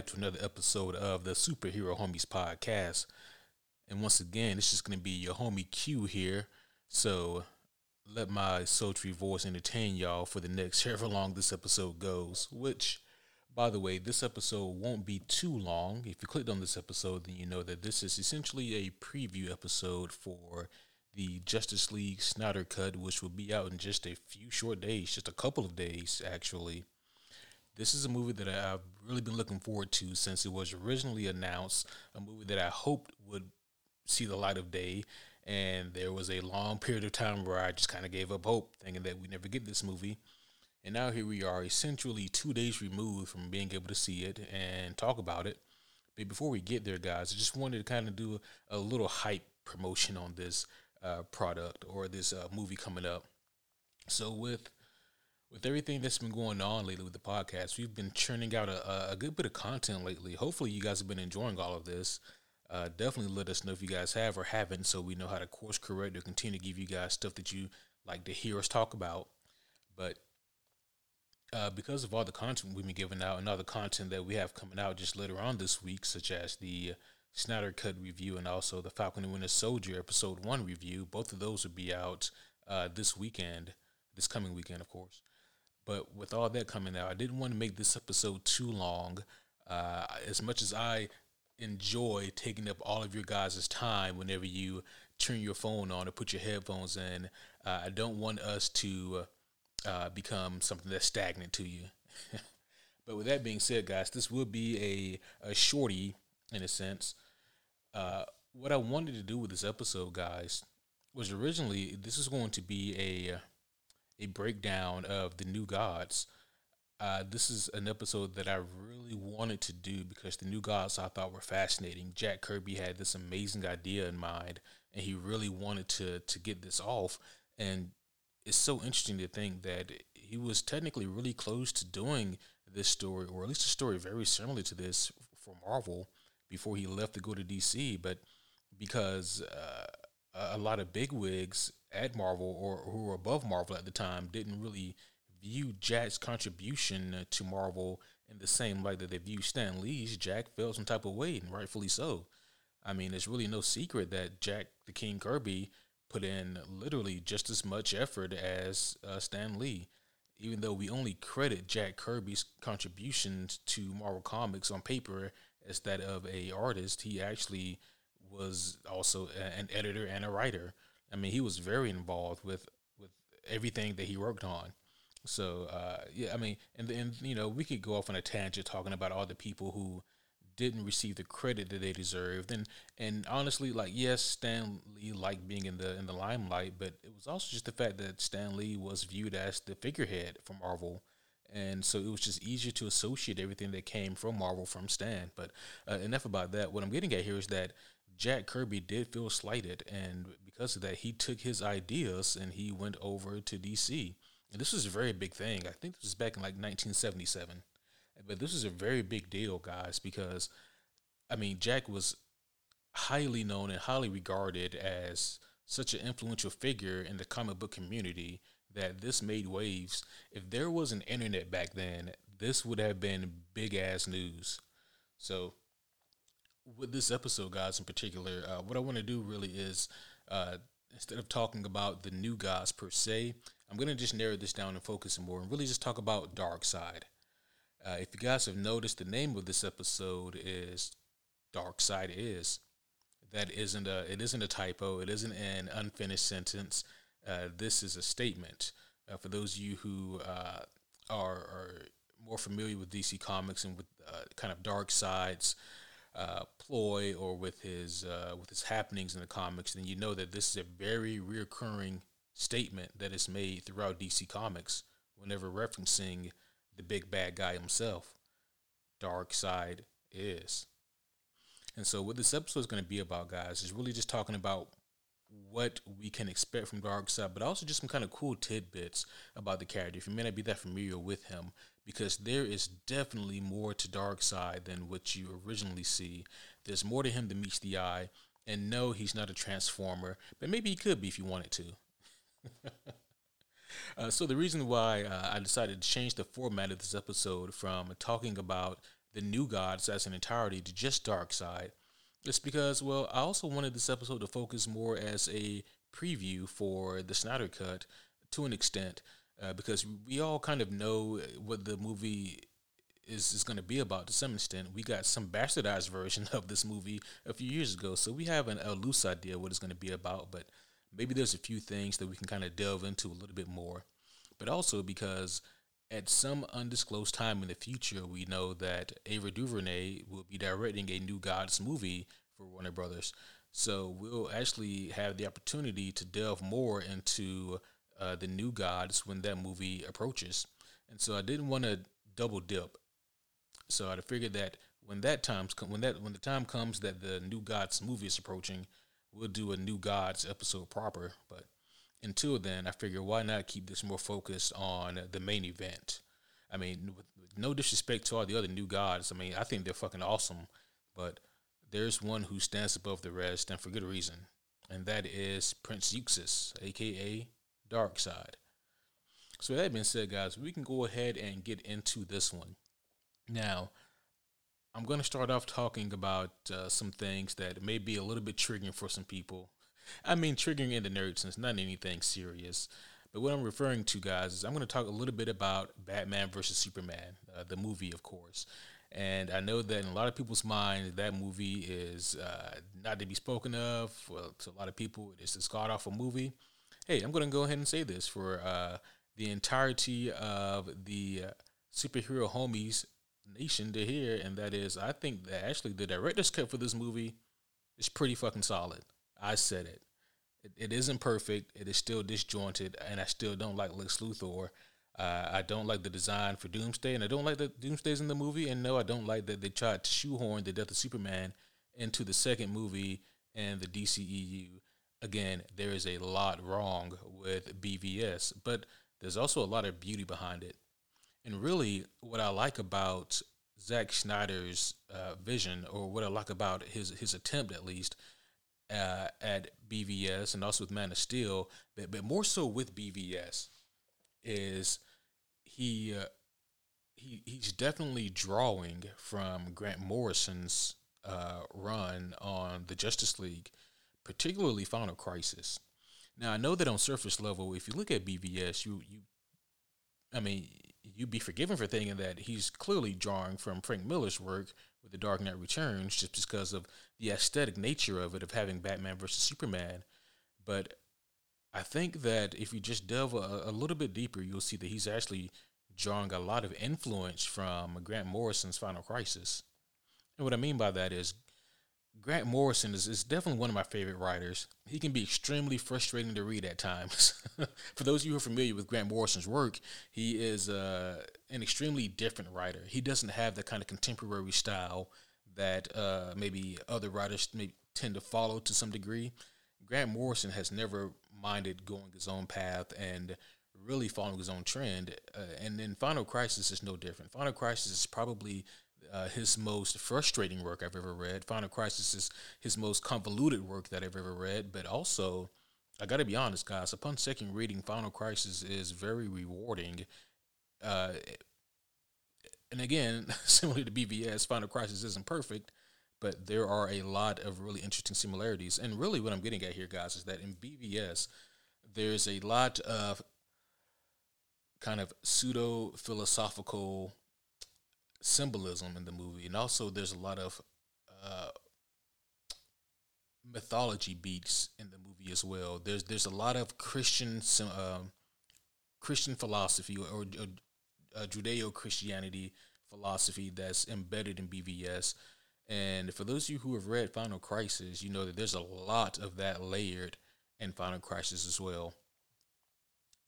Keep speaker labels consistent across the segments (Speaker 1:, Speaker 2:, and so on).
Speaker 1: back to another episode of the Superhero Homies podcast. And once again, it's just going to be your homie Q here. So let my sultry voice entertain y'all for the next however long this episode goes. Which, by the way, this episode won't be too long. If you clicked on this episode, then you know that this is essentially a preview episode for the Justice League Snyder Cut, which will be out in just a few short days, just a couple of days, actually. This is a movie that I've really been looking forward to since it was originally announced. A movie that I hoped would see the light of day. And there was a long period of time where I just kind of gave up hope, thinking that we'd never get this movie. And now here we are, essentially two days removed from being able to see it and talk about it. But before we get there, guys, I just wanted to kind of do a, little hype promotion on this uh, product or this uh, movie coming up. So with with everything that's been going on lately with the podcast, we've been churning out a, a good bit of content lately. Hopefully, you guys have been enjoying all of this. Uh, definitely let us know if you guys have or haven't, so we know how to course correct or continue to give you guys stuff that you like to hear us talk about. But uh, because of all the content we've been giving out and all the content that we have coming out just later on this week, such as the Snyder Cut review and also the Falcon and Winter Soldier episode one review, both of those will be out uh, this weekend, this coming weekend, of course. But with all that coming out, I didn't want to make this episode too long. Uh, as much as I enjoy taking up all of your guys' time whenever you turn your phone on or put your headphones in, uh, I don't want us to uh, become something that's stagnant to you. but with that being said, guys, this will be a, a shorty in a sense. Uh, what I wanted to do with this episode, guys, was originally this is going to be a a breakdown of the new gods. Uh, this is an episode that I really wanted to do because the new gods I thought were fascinating. Jack Kirby had this amazing idea in mind, and he really wanted to to get this off. And it's so interesting to think that he was technically really close to doing this story, or at least a story very similar to this for Marvel before he left to go to DC. But because uh, a lot of bigwigs at Marvel or who were above Marvel at the time didn't really view Jack's contribution to Marvel in the same light that they view Stan Lee's. Jack felt some type of way, and rightfully so. I mean, it's really no secret that Jack the King Kirby put in literally just as much effort as uh, Stan Lee. Even though we only credit Jack Kirby's contributions to Marvel Comics on paper as that of a artist, he actually was also an editor and a writer. I mean, he was very involved with with everything that he worked on. So uh, yeah, I mean, and then you know we could go off on a tangent talking about all the people who didn't receive the credit that they deserved, and and honestly, like yes, Stan Lee liked being in the in the limelight, but it was also just the fact that Stan Lee was viewed as the figurehead for Marvel, and so it was just easier to associate everything that came from Marvel from Stan. But uh, enough about that. What I'm getting at here is that Jack Kirby did feel slighted, and because of that, he took his ideas and he went over to DC. And this was a very big thing. I think this was back in like 1977, but this was a very big deal, guys, because I mean, Jack was highly known and highly regarded as such an influential figure in the comic book community that this made waves. If there was an internet back then, this would have been big ass news. So with this episode, guys, in particular, uh, what I want to do really is uh, instead of talking about the new gods per se, I'm going to just narrow this down and focus more and really just talk about Darkseid. Uh, if you guys have noticed, the name of this episode is Darkseid Is. That isn't a it isn't a typo. It isn't an unfinished sentence. Uh, this is a statement. Uh, for those of you who uh, are, are more familiar with DC Comics and with kind of Darkseid's uh, ploy or with his uh, with his happenings in the comics, then you know that this is a very reoccurring statement that is made throughout DC Comics whenever referencing the big bad guy himself. Darkseid is. And so, what this episode is going to be about, guys, is really just talking about what we can expect from Darkseid, but also just some kind of cool tidbits about the character. If you may not be that familiar with him, because there is definitely more to Darkseid than what you originally see. There's more to him than meets the eye. And no, he's not a transformer, but maybe he could be if you wanted to. uh, so the reason why uh, I decided to change the format of this episode from talking about the new gods as an entirety to just Darkseid is because, well, I also wanted this episode to focus more as a preview for the Snyder Cut to an extent, uh, because we all kind of know what the movie is, is going to be about to some extent. We got some bastardized version of this movie a few years ago, so we have an, a loose idea what it's going to be about, but maybe there's a few things that we can kind of delve into a little bit more. But also because at some undisclosed time in the future, we know that Ava DuVernay will be directing a new Gods movie for Warner Brothers. So we'll actually have the opportunity to delve more into uh, the new Gods when that movie approaches. And so I didn't want to double dip. So I figured that when that times when that when the time comes that the new Gods movie is approaching, we'll do a new Gods episode proper. But until then, I figure why not keep this more focused on the main event. I mean, with, no disrespect to all the other new gods, I mean, I think they're fucking awesome, but there's one who stands above the rest, and for good reason, and that is Prince Uxas, aka Darkseid. So that being said, guys, we can go ahead and get into this one. Now, I'm going to start off talking about uh, some things that may be a little bit triggering for some people. I mean, triggering in the nerd sense, not anything serious. But what I'm referring to, guys, is I'm going to talk a little bit about Batman versus Superman, uh, the movie, of course. And I know that in a lot of people's minds, that movie is uh, not to be spoken of. Well, to a lot of people, it's a god awful movie. Hey, I'm going to go ahead and say this for uh, the entirety of the superhero homies nation to hear, and that is, I think that actually the director's cut for this movie is pretty fucking solid. I said it. It, it isn't perfect. It is still disjointed, and I still don't like Lex Luthor. Uh, I don't like the design for Doomsday, and I don't like that Doomsday's in the movie. And no, I don't like that they tried to shoehorn the death of Superman into the second movie and the DCEU. Again, there is a lot wrong with BVS, but there's also a lot of beauty behind it. And really, what I like about Zack Snyder's uh, vision, or what I like about his his attempt at least, uh, at BVS and also with Man of Steel, but, but more so with BVS, is he uh, he he's definitely drawing from Grant Morrison's uh, run on the Justice League, particularly Final Crisis. Now I know that on surface level, if you look at BVS, you you, I mean, you'd be forgiven for thinking that he's clearly drawing from Frank Miller's work with The Dark Knight Returns, just because of the aesthetic nature of it, of having Batman versus Superman. But I think that if you just delve a, a little bit deeper, you'll see that he's actually drawing a lot of influence from Grant Morrison's Final Crisis. And what I mean by that is Grant Morrison is, is definitely one of my favorite writers. He can be extremely frustrating to read at times. For those of you who are familiar with Grant Morrison's work, he is uh, an extremely different writer. He doesn't have the kind of contemporary style that uh, maybe other writers may tend to follow to some degree. Grant Morrison has never minded going his own path and really following his own trend. Uh, and then Final Crisis is no different. Final Crisis is probably uh, his most frustrating work I've ever read. Final Crisis is his most convoluted work that I've ever read, but also, I got to be honest, guys. Upon second reading, Final Crisis is very rewarding. Uh, and again, similar to BVS, Final Crisis isn't perfect, but there are a lot of really interesting similarities. And really, what I'm getting at here, guys, is that in BVS, there's a lot of kind of pseudo philosophical symbolism in the movie, and also there's a lot of uh, mythology beats in the movie as well. There's there's a lot of Christian um, Christian philosophy or, or, uh, Judeo Christianity philosophy that's embedded in BVS. And for those of you who have read Final Crisis, you know that there's a lot of that layered in Final Crisis as well.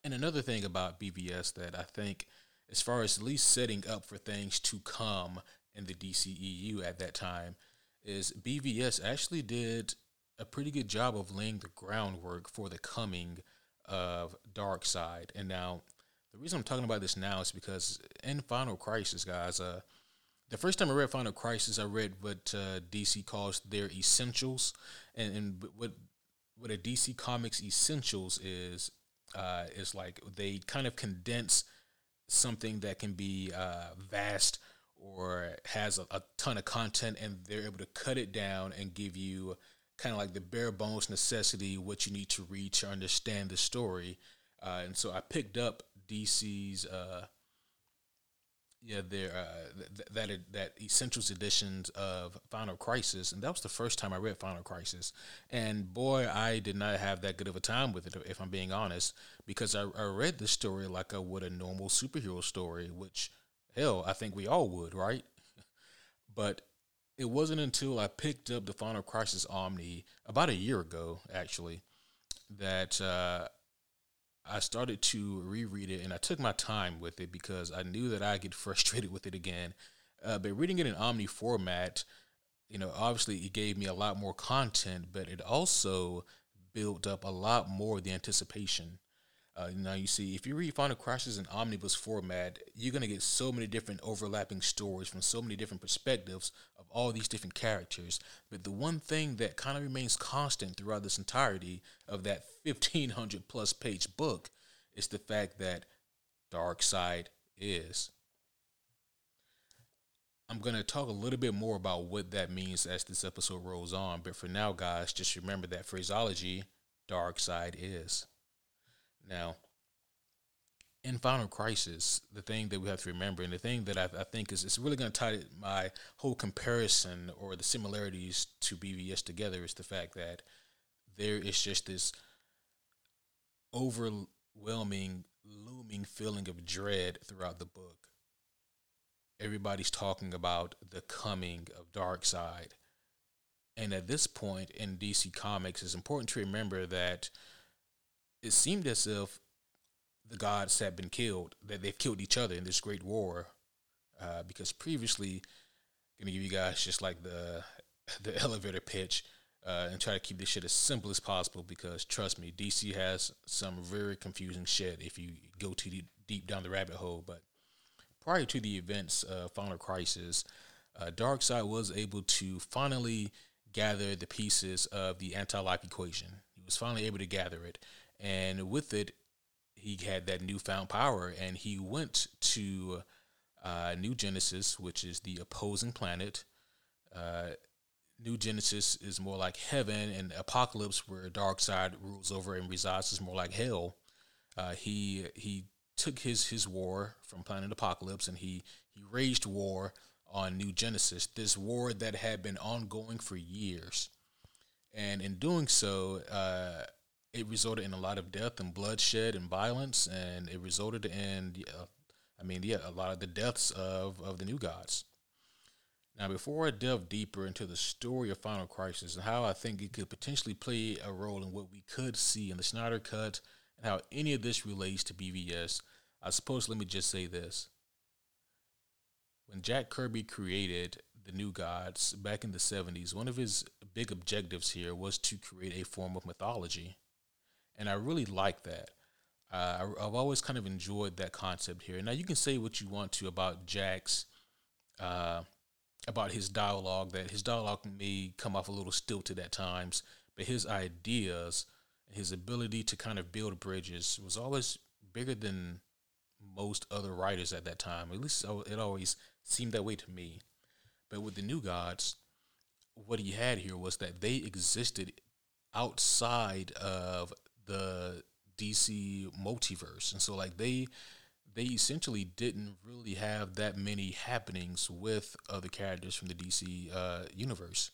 Speaker 1: And another thing about BVS that I think as far as at least setting up for things to come in the DCEU at that time, is BVS actually did a pretty good job of laying the groundwork for the coming of Darkseid. And now, the reason I'm talking about this now is because in Final Crisis, guys, uh, the first time I read Final Crisis, I read what uh, DC calls their essentials, and, and what what a DC Comics essentials is Uh, it's like they kind of condense something that can be uh, vast or has a, a, ton of content, and they're able to cut it down and give you kind of like the bare bones necessity what you need to read to understand the story. Uh, and so I picked up DC's uh, yeah, their uh, th- that that essentials editions of Final Crisis, and that was the first time I read Final Crisis, and boy, I did not have that good of a time with it, if I'm being honest, because I, I read the story like I would a normal superhero story, which hell, I think we all would, right? but it wasn't until I picked up the Final Crisis Omni about a year ago, actually, that uh, I started to reread it and I took my time with it because I knew that I'd get frustrated with it again. Uh, but reading it in Omni format, you know, obviously it gave me a lot more content, but it also built up a lot more the anticipation. Uh, now you see, if you read Final Crisis in omnibus format, you're gonna get so many different overlapping stories from so many different perspectives of all these different characters. But the one thing that kind of remains constant throughout this entirety of that 1500 plus page book is the fact that Darkseid is. I'm to talk a little bit more about what that means as this episode rolls on. But for now, guys, just remember that phraseology Darkseid is. Now, in Final Crisis, the thing that we have to remember, and the thing that I, I think is it's really going to tie my whole comparison or the similarities to BVS together is the fact that there is just this overwhelming, looming feeling of dread throughout the book. Everybody's talking about the coming of Darkseid. And at this point in DC Comics, it's important to remember that it seemed as if the gods had been killed, that they've killed each other in this great war. Uh, because previously, I'm gonna give you guys just like the the elevator pitch uh, and try to keep this shit as simple as possible. Because trust me, DC has some very confusing shit if you go too deep, deep down the rabbit hole. But prior to the events of Final Crisis, uh, Darkseid was able to finally gather the pieces of the anti-life equation. He was finally able to gather it and with it, he had that newfound power, and he went to uh, New Genesis, which is the opposing planet. Uh, New Genesis is more like heaven, and Apokolips, where Darkseid rules over and resides, is more like hell. Uh, he he took his his war from planet Apokolips, and he he waged war on New Genesis. This war that had been ongoing for years, and in doing so, uh, it resulted in a lot of death and bloodshed and violence, and it resulted in, uh, I mean, yeah, a lot of the deaths of, of the new gods. Now, before I delve deeper into the story of Final Crisis and how I think it could potentially play a role in what we could see in the Snyder Cut and how any of this relates to BVS, I suppose let me just say this. When Jack Kirby created the New Gods back in the 70s, one of his big objectives here was to create a form of mythology and I really like that. Uh, I, have always kind of enjoyed that concept here. Now you can say what you want to about Jack's, uh, about his dialogue. That his dialogue may come off a little stilted at times, but his ideas, his ability to kind of build bridges was always bigger than most other writers at that time. At least it always seemed that way to me. But with the New Gods, what he had here was that they existed outside of the DC multiverse, and so like they they essentially didn't really have that many happenings with other characters from the DC uh, universe.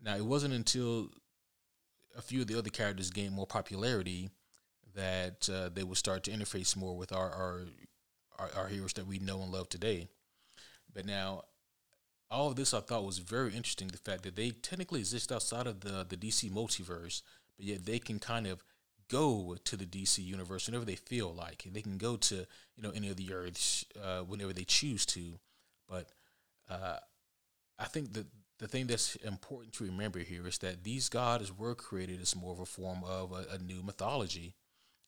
Speaker 1: Now it wasn't until a few of the other characters gained more popularity that uh, they would start to interface more with our, our our, our heroes that we know and love today. But now all of this I thought was very interesting. The fact that they technically exist outside of the the DC multiverse, but yet they can kind of go to the DC universe whenever they feel like. They can go to you know any of the Earths uh, whenever they choose to. But uh, I think that the thing that's important to remember here is that these gods were created as more of a form of a, a new mythology,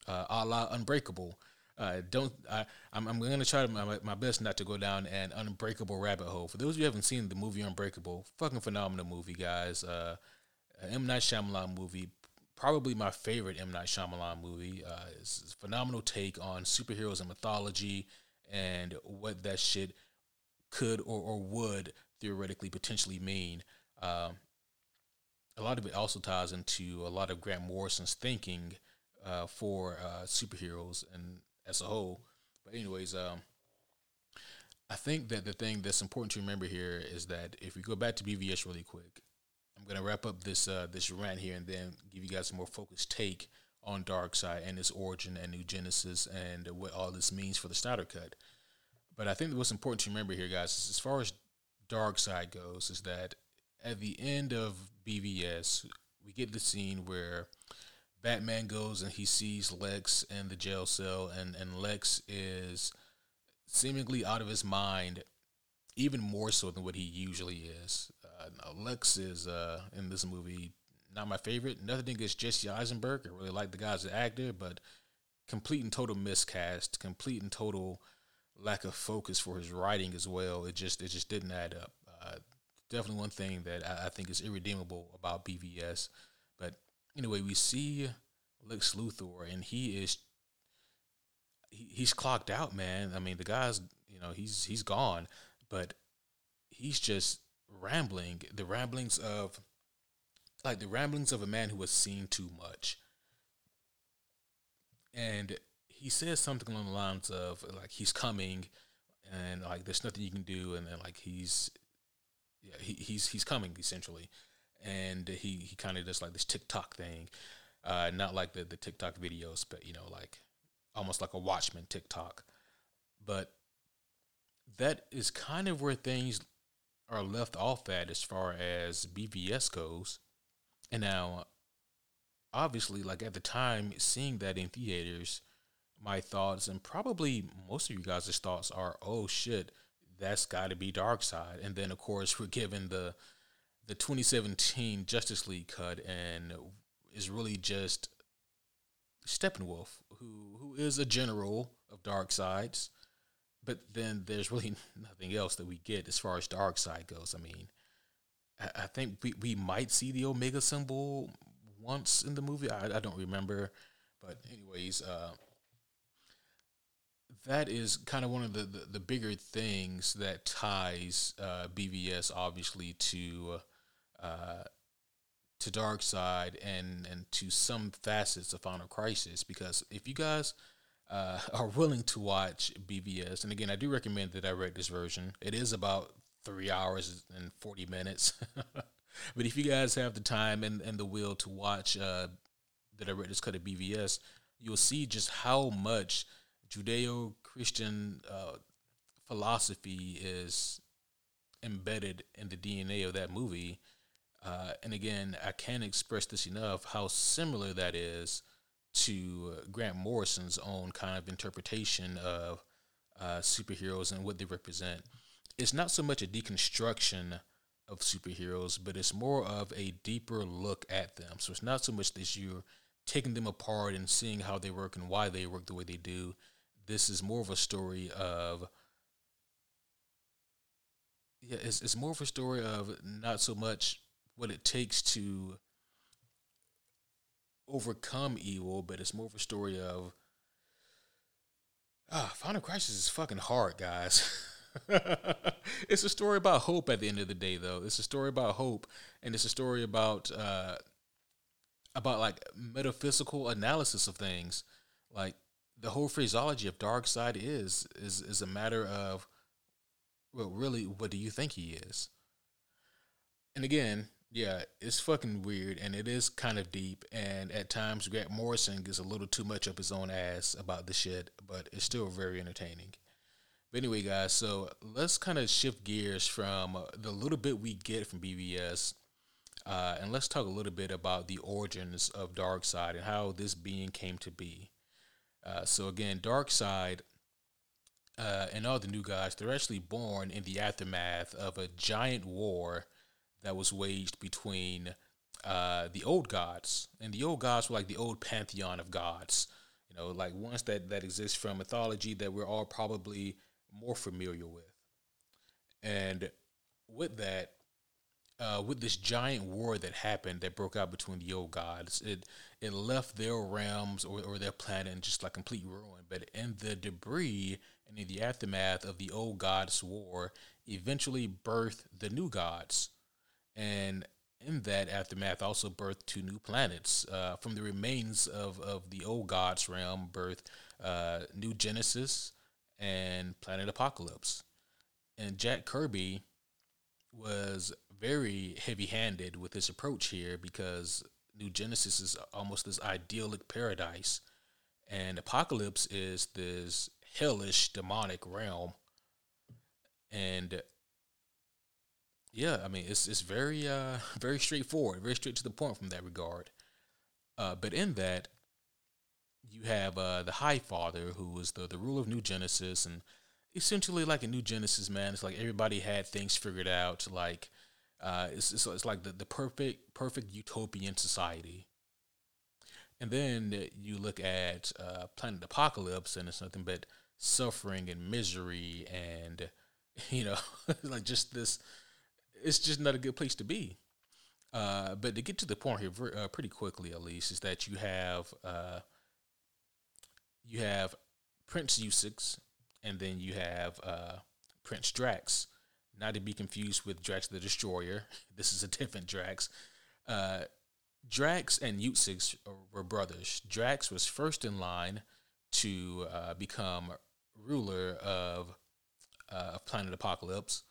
Speaker 1: uh, a la Unbreakable. Uh, don't I, I'm, I'm going to try my, my best not to go down an unbreakable rabbit hole. For those of you who haven't seen the movie Unbreakable, fucking phenomenal movie, guys. Uh, M Night Shyamalan movie probably my favorite M Night Shyamalan movie. Uh, it's a phenomenal take on superheroes and mythology and what that shit could or, or would theoretically potentially mean. Um, a lot of it also ties into a lot of Grant Morrison's thinking uh, for uh, superheroes and as a whole. But anyways, um, I think that the thing that's important to remember here is that if we go back to BVS really quick, I'm gonna wrap up this uh, this rant here and then give you guys a more focused take on Darkseid and its origin and New Genesis and what all this means for the Snyder Cut. But I think what's important to remember here, guys, as far as Darkseid goes, is that at the end of BVS, we get the scene where Batman goes and he sees Lex in the jail cell, and, and Lex is seemingly out of his mind, even more so than what he usually is. Uh, Lex is uh, in this movie not my favorite. Nothing against Jesse Eisenberg. I really like the guy as an actor, but complete and total miscast, complete and total lack of focus for his writing as well. It just it just didn't add up. Uh, definitely one thing that I, I, think is irredeemable about BVS. But anyway, we see Lex Luthor, and he is he, he's clocked out, man. I mean, the guy's you know he's he's gone, but he's just rambling. The ramblings of like the ramblings of a man who has seen too much. And he says something along the lines of like he's coming and like there's nothing you can do and then like he's yeah, he, he's he's coming essentially. And he, he kind of does like this TikTok thing. Uh, not like the, the TikTok videos, but you know, like almost like a Watchmen TikTok. But that is kind of where things are left off at as far as BVS goes. And now, obviously, like at the time, seeing that in theaters, my thoughts and probably most of you guys' thoughts are, oh shit, that's got to be Darkseid. And then, of course, we're given the the 2017 Justice League cut, and is really just Steppenwolf, who who is a general of Darkseid's, but then there's really nothing else that we get as far as Darkseid goes. I mean, I, think we, we might see the Omega symbol once in the movie. I, I don't remember, but anyways, uh, that is kind of one of the, the, the bigger things that ties uh, BVS obviously to uh, to Darkseid and and to some facets of Final Crisis. Because if you guys uh, are willing to watch BVS, and again, I do recommend the director's version. It is about three hours and forty minutes. but if you guys have the time and, and the will to watch uh, the director's cut of BVS, you'll see just how much Judeo Christian uh, philosophy is embedded in the DNA of that movie. Uh, and again, I can't express this enough how similar that is to Grant Morrison's own kind of interpretation of uh, superheroes and what they represent. It's not so much a deconstruction of superheroes, but it's more of a deeper look at them. So it's not so much that you're taking them apart and seeing how they work and why they work the way they do this is more of a story of yeah, it's it's more of a story of not so much what it takes to overcome evil, but it's more of a story of ah, Final Crisis is fucking hard, guys. it's a story about hope at the end of the day, though. It's a story about hope, and it's a story about uh, about like metaphysical analysis of things. Like the whole phraseology of Darkseid is is is a matter of well really what do you think he is and again yeah it's fucking weird and it is kind of deep and at times grant morrison gets a little too much up his own ass about the shit but it's still very entertaining. But anyway guys so let's kind of shift gears from the little bit we get from BVS uh, and let's talk a little bit about the origins of Darkseid and how this being came to be. Uh, so again, Darkseid uh, and all the new guys, they're actually born in the aftermath of a giant war that was waged between uh, the old gods. And the old gods were like the old pantheon of gods. You know, like ones that, that exist from mythology that we're all probably more familiar with. And with that, uh, with this giant war that happened that broke out between the old gods, it it left their realms or, or their planet in just like complete ruin. But in the debris and in the aftermath of the old gods' war, eventually birthed the new gods, and in that aftermath also birthed two new planets uh, from the remains of of the old gods realm. Birthed uh, New Genesis and Planet Apokolips, and Jack Kirby was very heavy handed with his approach here because New Genesis is almost this idyllic paradise, and Apokolips is this hellish demonic realm. And yeah, I mean it's it's very uh very straightforward, very straight to the point from that regard. Uh, but in that, you have uh, the High Father, who was the the ruler of New Genesis, and essentially like a New Genesis man. It's like everybody had things figured out. Like uh, it's, it's, it's like the, the perfect perfect utopian society. And then you look at uh, Planet Apokolips, and it's nothing but suffering and misery, and you know, like just this. It's just not a good place to be. Uh, but to get to the point here, uh, pretty quickly at least, is that you have uh, you have Prince Uxas, and then you have uh, Prince Drax, not to be confused with Drax the Destroyer. This is a different Drax. Uh, Drax and Uxas were brothers. Drax was first in line to uh, become ruler of uh, Planet Apokolips.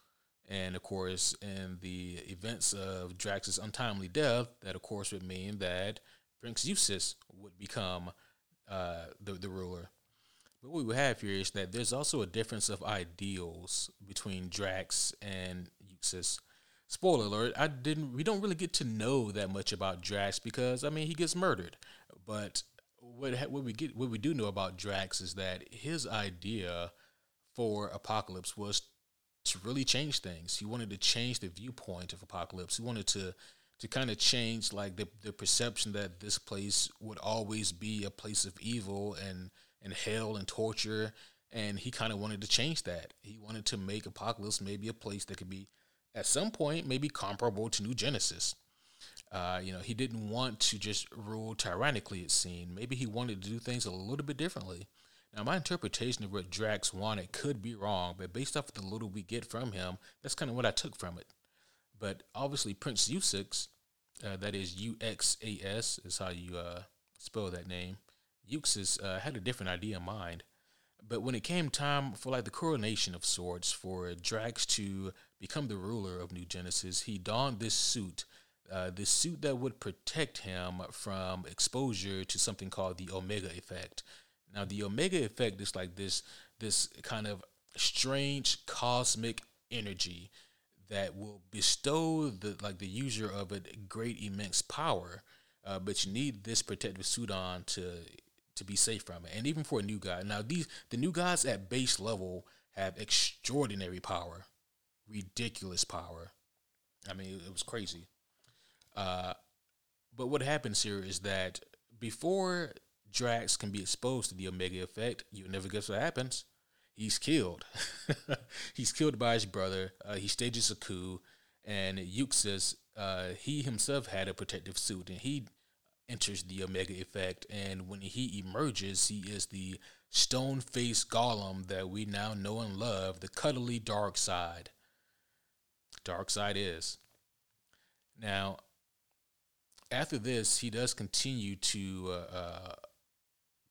Speaker 1: And of course, in the events of Drax's untimely death, that of course would mean that Prince Uxas would become uh, the, the ruler. But what we have here is that there's also a difference of ideals between Drax and Uxas. Spoiler alert: I didn't. We don't really get to know that much about Drax because I mean he gets murdered. But what what we get what we do know about Drax is that his idea for Apokolips was to really change things. He wanted to change the viewpoint of Apokolips. He wanted to to kind of change like the the perception that this place would always be a place of evil and and hell and torture. And he kind of wanted to change that. He wanted to make Apokolips maybe a place that could be, at some point, maybe comparable to New Genesis. Uh, you know, he didn't want to just rule tyrannically, it seemed. Maybe he wanted to do things a little bit differently. Now, my interpretation of what Drax wanted could be wrong, but based off of the little we get from him, that's kind of what I took from it. But obviously, Prince Uxas, uh, that is U X A S, is how you uh, spell that name. Uxas uh, had a different idea in mind. But when it came time for like the coronation of sorts for Drax to become the ruler of New Genesis, he donned this suit, uh, this suit that would protect him from exposure to something called the Omega effect. Now, the Omega effect is like this this kind of strange cosmic energy that will bestow the like the user of it great immense power. Uh, but you need this protective suit on to to be safe from it. And even for a new guy. Now these the new guys at base level have extraordinary power. Ridiculous power. I mean, it, it was crazy. Uh, but what happens here is that before Drax can be exposed to the Omega effect, you'll never guess what happens. He's killed. He's killed by his brother. Uh, he stages a coup, and Uxas, uh, he himself had a protective suit, and he enters the Omega effect, and when he emerges, he is the stone faced golem that we now know and love, the cuddly Darkseid. Dark Side is. Now, after this, he does continue to uh, uh,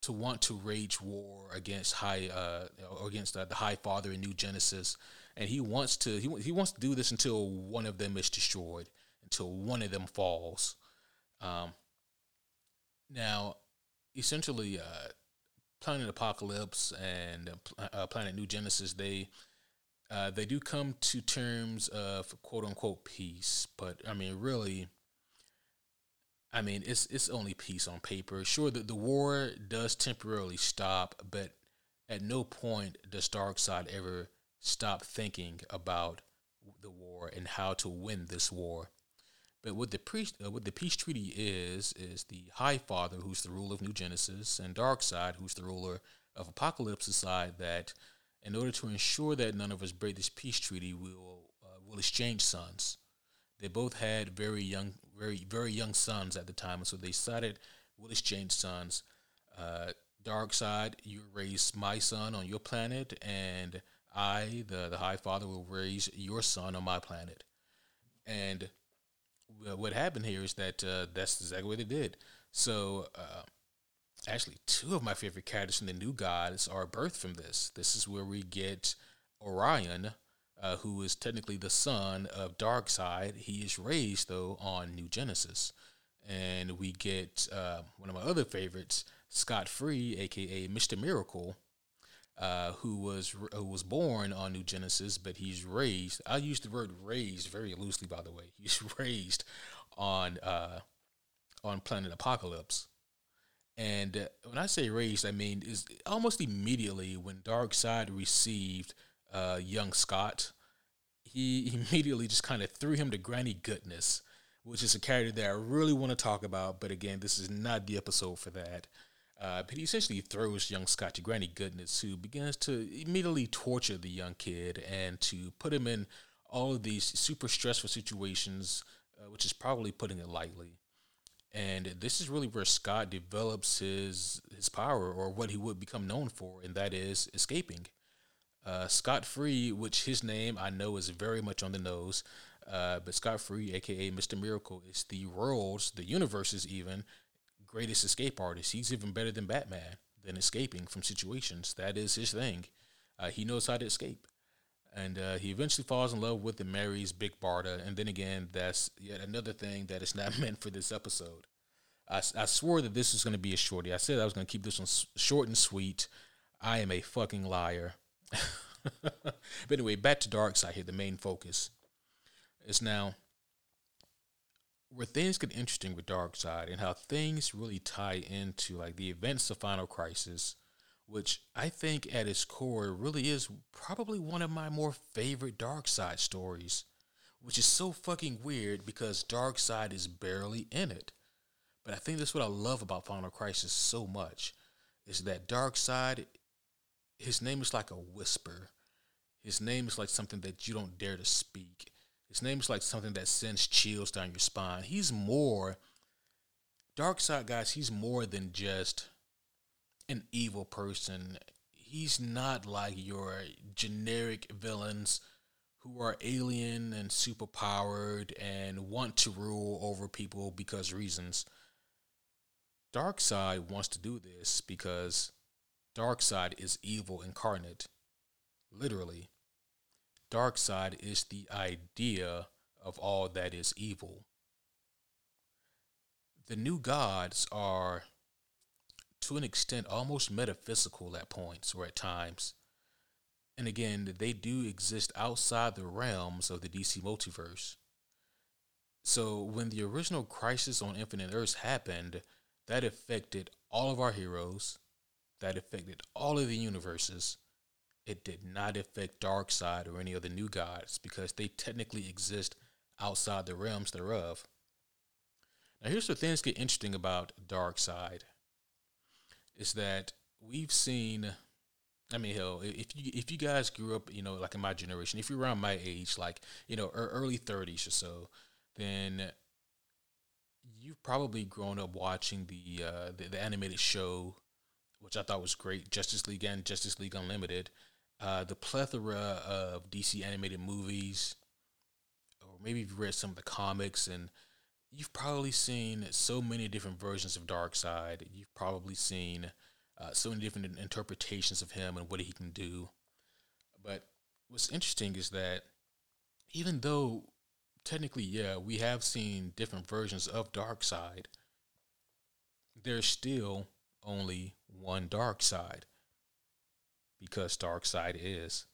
Speaker 1: to want to wage war against high uh, against uh, the High Father in New Genesis, and he wants to he, he wants to do this until one of them is destroyed, until one of them falls. Um, now, essentially, uh, Planet Apokolips and uh, Planet New Genesis, they uh, they do come to terms of quote unquote peace, but I mean, really, I mean, it's it's only peace on paper. Sure, that the war does temporarily stop, but at no point does Darkseid ever stop thinking about the war and how to win this war. But what the priest, uh, what the peace treaty is, is the High Father, who's the ruler of New Genesis, and Darkseid, who's the ruler of Apokolips, decide that in order to ensure that none of us break this peace treaty, we will uh, will exchange sons. They both had very young, very very young sons at the time, and so they decided we'll exchange sons. Uh, Darkseid, you raise my son on your planet, and I, the the High Father, will raise your son on my planet. And what happened here is that uh, that's exactly what they did. So, uh, actually, two of my favorite characters in the New Gods are birthed from this. This is where we get Orion, uh, who is technically the son of Darkseid. He is raised though on New Genesis, and we get uh, one of my other favorites, Scott Free, aka Mister Miracle, uh, who was who was born on New Genesis, but he's raised. I use the word raised very loosely, by the way. He's raised on uh, on Planet Apokolips. And uh, when I say raised, I mean is almost immediately when Darkseid received uh, young Scott, he immediately just kind of threw him to granny goodness, which is a character that I really want to talk about. But again, this is not the episode for that. Uh, but he essentially throws young Scott to granny goodness, who begins to immediately torture the young kid and to put him in all of these super stressful situations, uh, which is probably putting it lightly. And this is really where Scott develops his his power, or what he would become known for, and that is escaping. Uh, Scott Free, which his name I know is very much on the nose, uh, but Scott Free, aka Mr. Miracle, is the world's, the universe's even greatest escape artist. He's even better than Batman than escaping from situations. That is his thing. Uh, he knows how to escape. And uh, he eventually falls in love with and marries Big Barda. And then again, that's yet another thing that is not meant for this episode. I, I swore that this was going to be a shorty. I said I was going to keep this one short and sweet. I am a fucking liar. but anyway, back to Darkseid here, the main focus is now where things get interesting with Darkseid and how things really tie into like the events of Final Crisis, which I think at its core really is probably one of my more favorite Darkseid stories, which is so fucking weird because Darkseid is barely in it. But I think that's what I love about Final Crisis so much is that Darkseid his name is like a whisper. His name is like something that you don't dare to speak. His name is like something that sends chills down your spine. He's more Darkseid guys, he's more than just an evil person. He's not like your generic villains who are alien and superpowered and want to rule over people because reasons. Darkseid wants to do this because Darkseid is evil incarnate. Literally. Darkseid is the idea of all that is evil. The new gods are, to an extent, almost metaphysical at points or at times. And again, they do exist outside the realms of the DC multiverse. So when the original Crisis on Infinite Earths happened, that affected all of our heroes, that affected all of the universes. It did not affect Darkseid or any of the new gods because they technically exist outside the realms thereof. Now, here's where things get interesting about Darkseid is that we've seen. I mean, hell, if you if you guys grew up, you know, like in my generation, if you're around my age, like you know, early 30s or so, then you've probably grown up watching the uh, the, the animated show which I thought was great. Justice League and Justice League Unlimited. Uh, the plethora of DC animated movies, or maybe you've read some of the comics, and you've probably seen so many different versions of Darkseid. You've probably seen uh, so many different interpretations of him and what he can do. But what's interesting is that even though technically, yeah, we have seen different versions of Darkseid, there's still only one Darkseid because Darkseid is.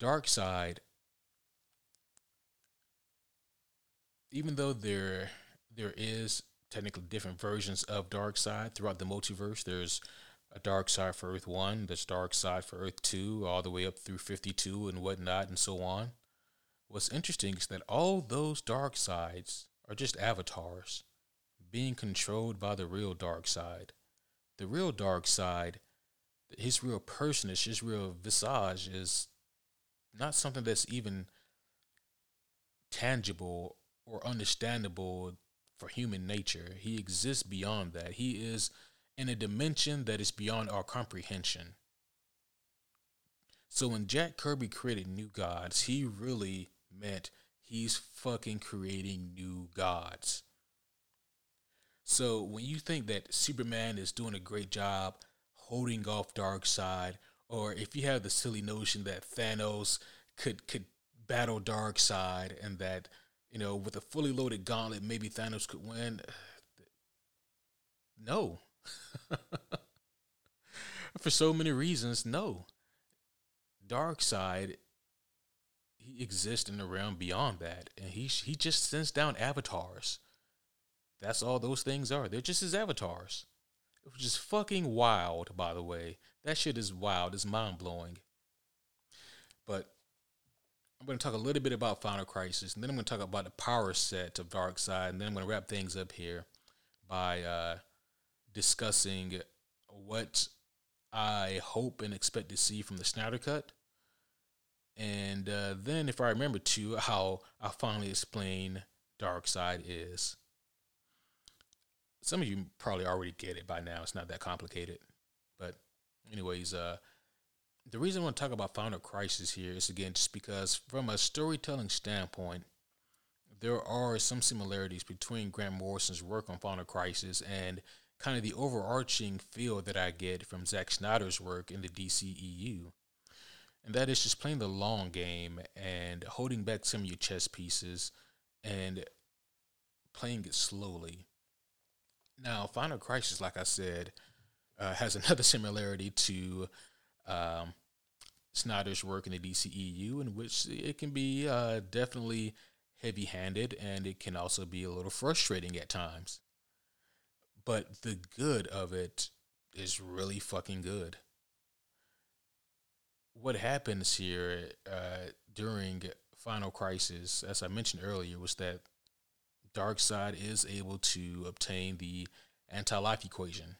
Speaker 1: Darkseid even though there there is technically different versions of Darkseid throughout the multiverse, there's a Darkseid for Earth 1, there's Darkseid for Earth 2, all the way up through 52 and whatnot and so on. What's interesting is that all those Darkseids are just avatars being controlled by the real Darkseid. The real Darkseid, his real personage, his real visage is not something that's even tangible or understandable for human nature. He exists beyond that. He is in a dimension that is beyond our comprehension. So when Jack Kirby created New Gods, he really meant he's fucking creating new gods. So when you think that Superman is doing a great job holding off Darkseid, or if you have the silly notion that Thanos could could battle Darkseid and that you know with a fully loaded gauntlet maybe Thanos could win, no. For so many reasons, no. Darkseid he exists in the realm beyond that, and he he just sends down avatars. That's all those things are. They're just his avatars, which is fucking wild. By the way, that shit is wild. It's mind blowing. But I'm going to talk a little bit about Final Crisis, and then I'm going to talk about the power set of Darkseid, and then I'm going to wrap things up here by uh, discussing what I hope and expect to see from the Snyder Cut and uh, then, if I remember too, how I finally explain Darkseid is. Some of you probably already get it by now. It's not that complicated. But, anyways, uh, the reason I want to talk about Final Crisis here is again just because, from a storytelling standpoint, there are some similarities between Grant Morrison's work on Final Crisis and kind of the overarching feel that I get from Zack Snyder's work in the DCEU and that is just playing the long game and holding back some of your chess pieces and playing it slowly. Now, Final Crisis, like I said, uh, has another similarity to um, Snyder's work in the DCEU, in which it can be uh, definitely heavy handed and it can also be a little frustrating at times. But the good of it is really fucking good what happens here uh, during Final Crisis, as I mentioned earlier, was that Darkseid is able to obtain the anti-life equation,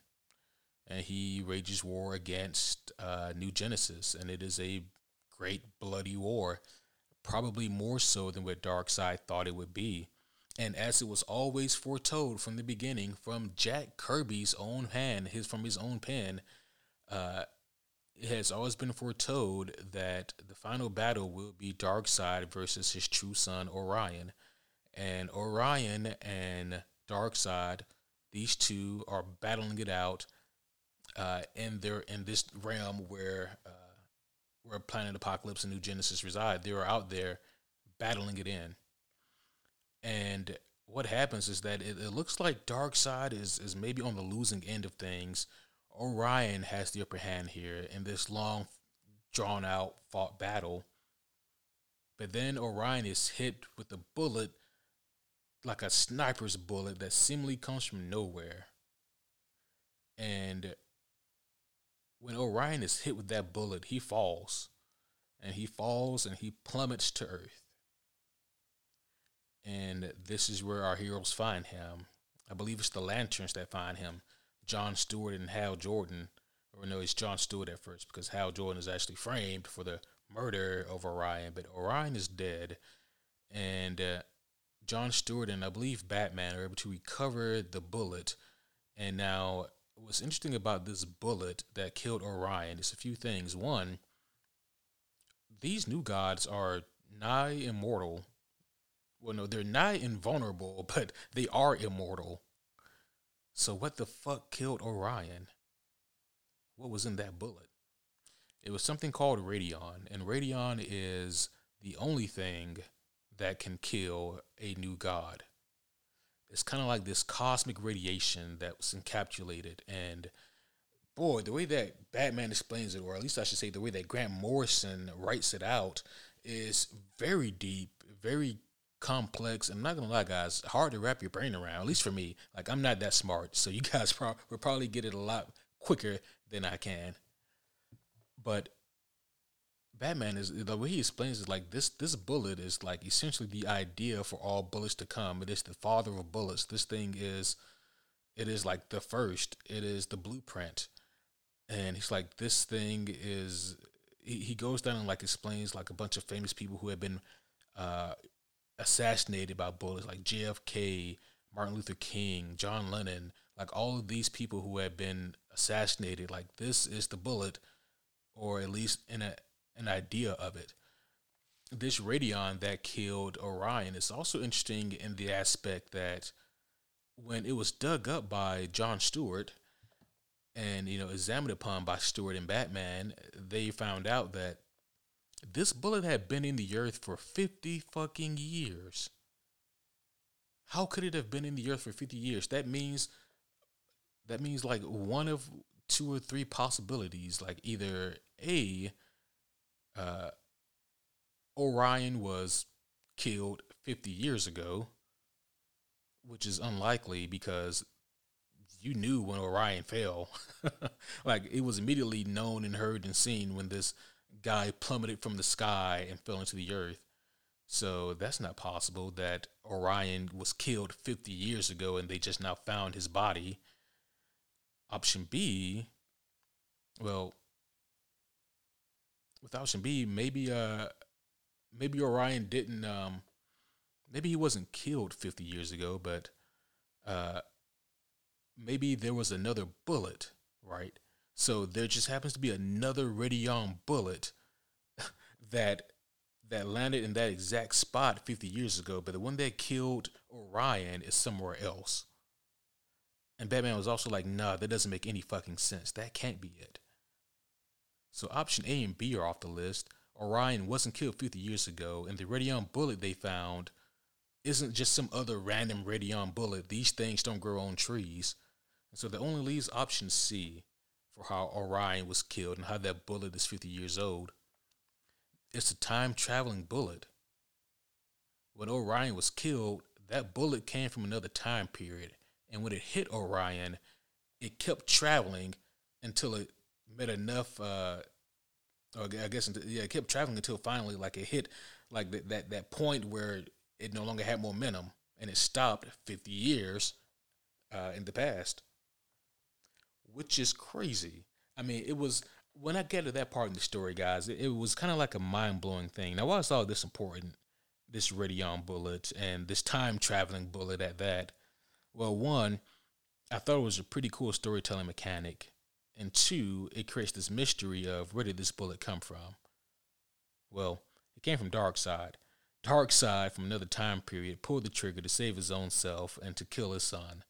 Speaker 1: and he wages war against uh, New Genesis, and it is a great bloody war, probably more so than what Darkseid thought it would be. And as it was always foretold from the beginning, from Jack Kirby's own hand, his from his own pen, uh, it has always been foretold that the final battle will be Darkseid versus his true son Orion. And Orion and Darkseid, these two are battling it out uh, in their in this realm where uh, where Planet Apokolips and New Genesis reside. They are out there battling it in. And what happens is that it, it looks like Darkseid is is maybe on the losing end of things Orion has the upper hand here in this long, drawn out fought battle. But then Orion is hit with a bullet, like a sniper's bullet, that seemingly comes from nowhere. And when Orion is hit with that bullet, he falls. And he falls and he plummets to Earth. And this is where our heroes find him. I believe it's the lanterns that find him. John Stewart and Hal Jordan, or no, it's John Stewart at first because Hal Jordan is actually framed for the murder of Orion, but Orion is dead, and uh, John Stewart and I believe Batman are able to recover the bullet. And now, what's interesting about this bullet that killed Orion is a few things. One, these new gods are nigh immortal. Well, no, they're nigh invulnerable, but they are immortal. So what the fuck killed Orion? What was in that bullet? It was something called radion, and radion is the only thing that can kill a new god. It's kind of like this cosmic radiation that was encapsulated. And boy, the way that Batman explains it, or at least I should say the way that Grant Morrison writes it out, is very deep, very complex. I'm not gonna lie, guys, hard to wrap your brain around. At least for me, like I'm not that smart, so you guys pro- will probably get it a lot quicker than I can. But Batman is the way he explains is like this. This bullet is like essentially the idea for all bullets to come. It is the father of bullets. This thing is, it is like the first. It is the blueprint, and he's like this thing is. He, he goes down and like explains like a bunch of famous people who have been uh, assassinated by bullets like JFK, Martin Luther King, John Lennon, like all of these people who have been assassinated, like this is the bullet, or at least in a an idea of it. This radion that killed Orion is also interesting in the aspect that when it was dug up by John Stewart and you know examined upon by Stewart and Batman, they found out that this bullet had been in the earth for 50 fucking years. How could it have been in the earth for 50 years? That means that means like one of two or three possibilities like either a uh, Orion was killed 50 years ago, which is unlikely because you knew when Orion fell. like it was immediately known and heard and seen when this guy plummeted from the sky and fell into the earth. So that's not possible that Orion was killed 50 years ago and they just now found his body. Option B, well, with option B, maybe uh maybe Orion didn't um maybe he wasn't killed 50 years ago, but uh maybe there was another bullet, right? So there just happens to be another Radion bullet that that landed in that exact spot 50 years ago, but the one that killed Orion is somewhere else. And Batman was also like, nah, that doesn't make any fucking sense. That can't be it. So option A and B are off the list. Orion wasn't killed 50 years ago, and the Radion bullet they found isn't just some other random Radion bullet. These things don't grow on trees. And so that only leaves option C for how Orion was killed and how that bullet is 50 years old. It's a time traveling bullet. When Orion was killed, that bullet came from another time period. And when it hit Orion, it kept traveling until it met enough. Uh, or I guess yeah, it kept traveling until finally, like it hit like that that that point where it no longer had momentum, and it stopped 50 years uh, in the past, which is crazy. I mean, it was when I get to that part in the story, guys. It, it was kind of like a mind blowing thing. Now, why is all this important? This Radion bullet and this time traveling bullet at that. Well, one, I thought it was a pretty cool storytelling mechanic and two, it creates this mystery of where did this bullet come from? Well, it came from Darkseid. Darkseid, from another time period, pulled the trigger to save his own self and to kill his son.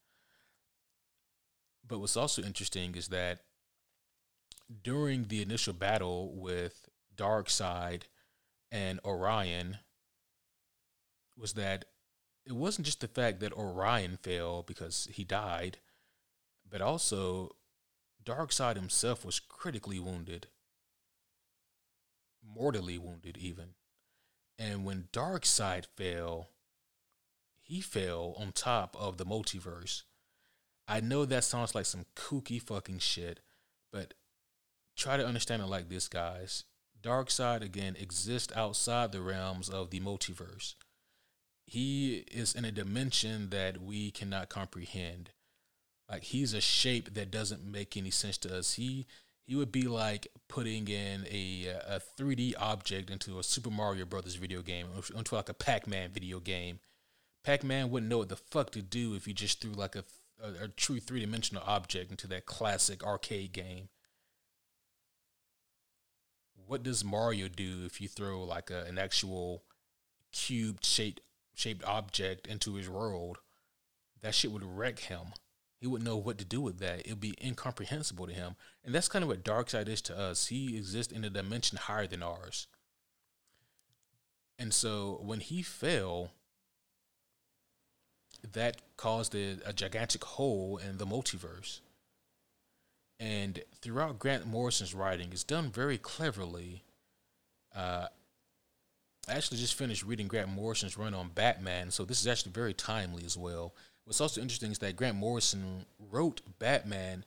Speaker 1: But what's also interesting is that during the initial battle with Darkseid and Orion, was that it wasn't just the fact that Orion fell because he died, but also Darkseid himself was critically wounded, mortally wounded, even. And when Darkseid fell, he fell on top of the multiverse. I know that sounds like some kooky fucking shit, but try to understand it like this, guys. Darkseid, again, exists outside the realms of the multiverse. He is in a dimension that we cannot comprehend. Like he's a shape that doesn't make any sense to us. He he would be like putting in a a 3D object into a Super Mario Brothers video game, into like a Pac-Man video game. Pac-Man wouldn't know what the fuck to do if you just threw like a a, a true three-dimensional object into that classic arcade game. What does Mario do if you throw like a, an actual cube shaped shaped object into his world? That shit would wreck him. He wouldn't know what to do with that. It would be incomprehensible to him. And that's kind of what Darkseid is to us. He exists in a dimension higher than ours. And so when he fell, that caused a, a gigantic hole in the multiverse. And throughout Grant Morrison's writing, it's done very cleverly. Uh, I actually just finished reading Grant Morrison's run on Batman, so this is actually very timely as well. What's also interesting is that Grant Morrison wrote Batman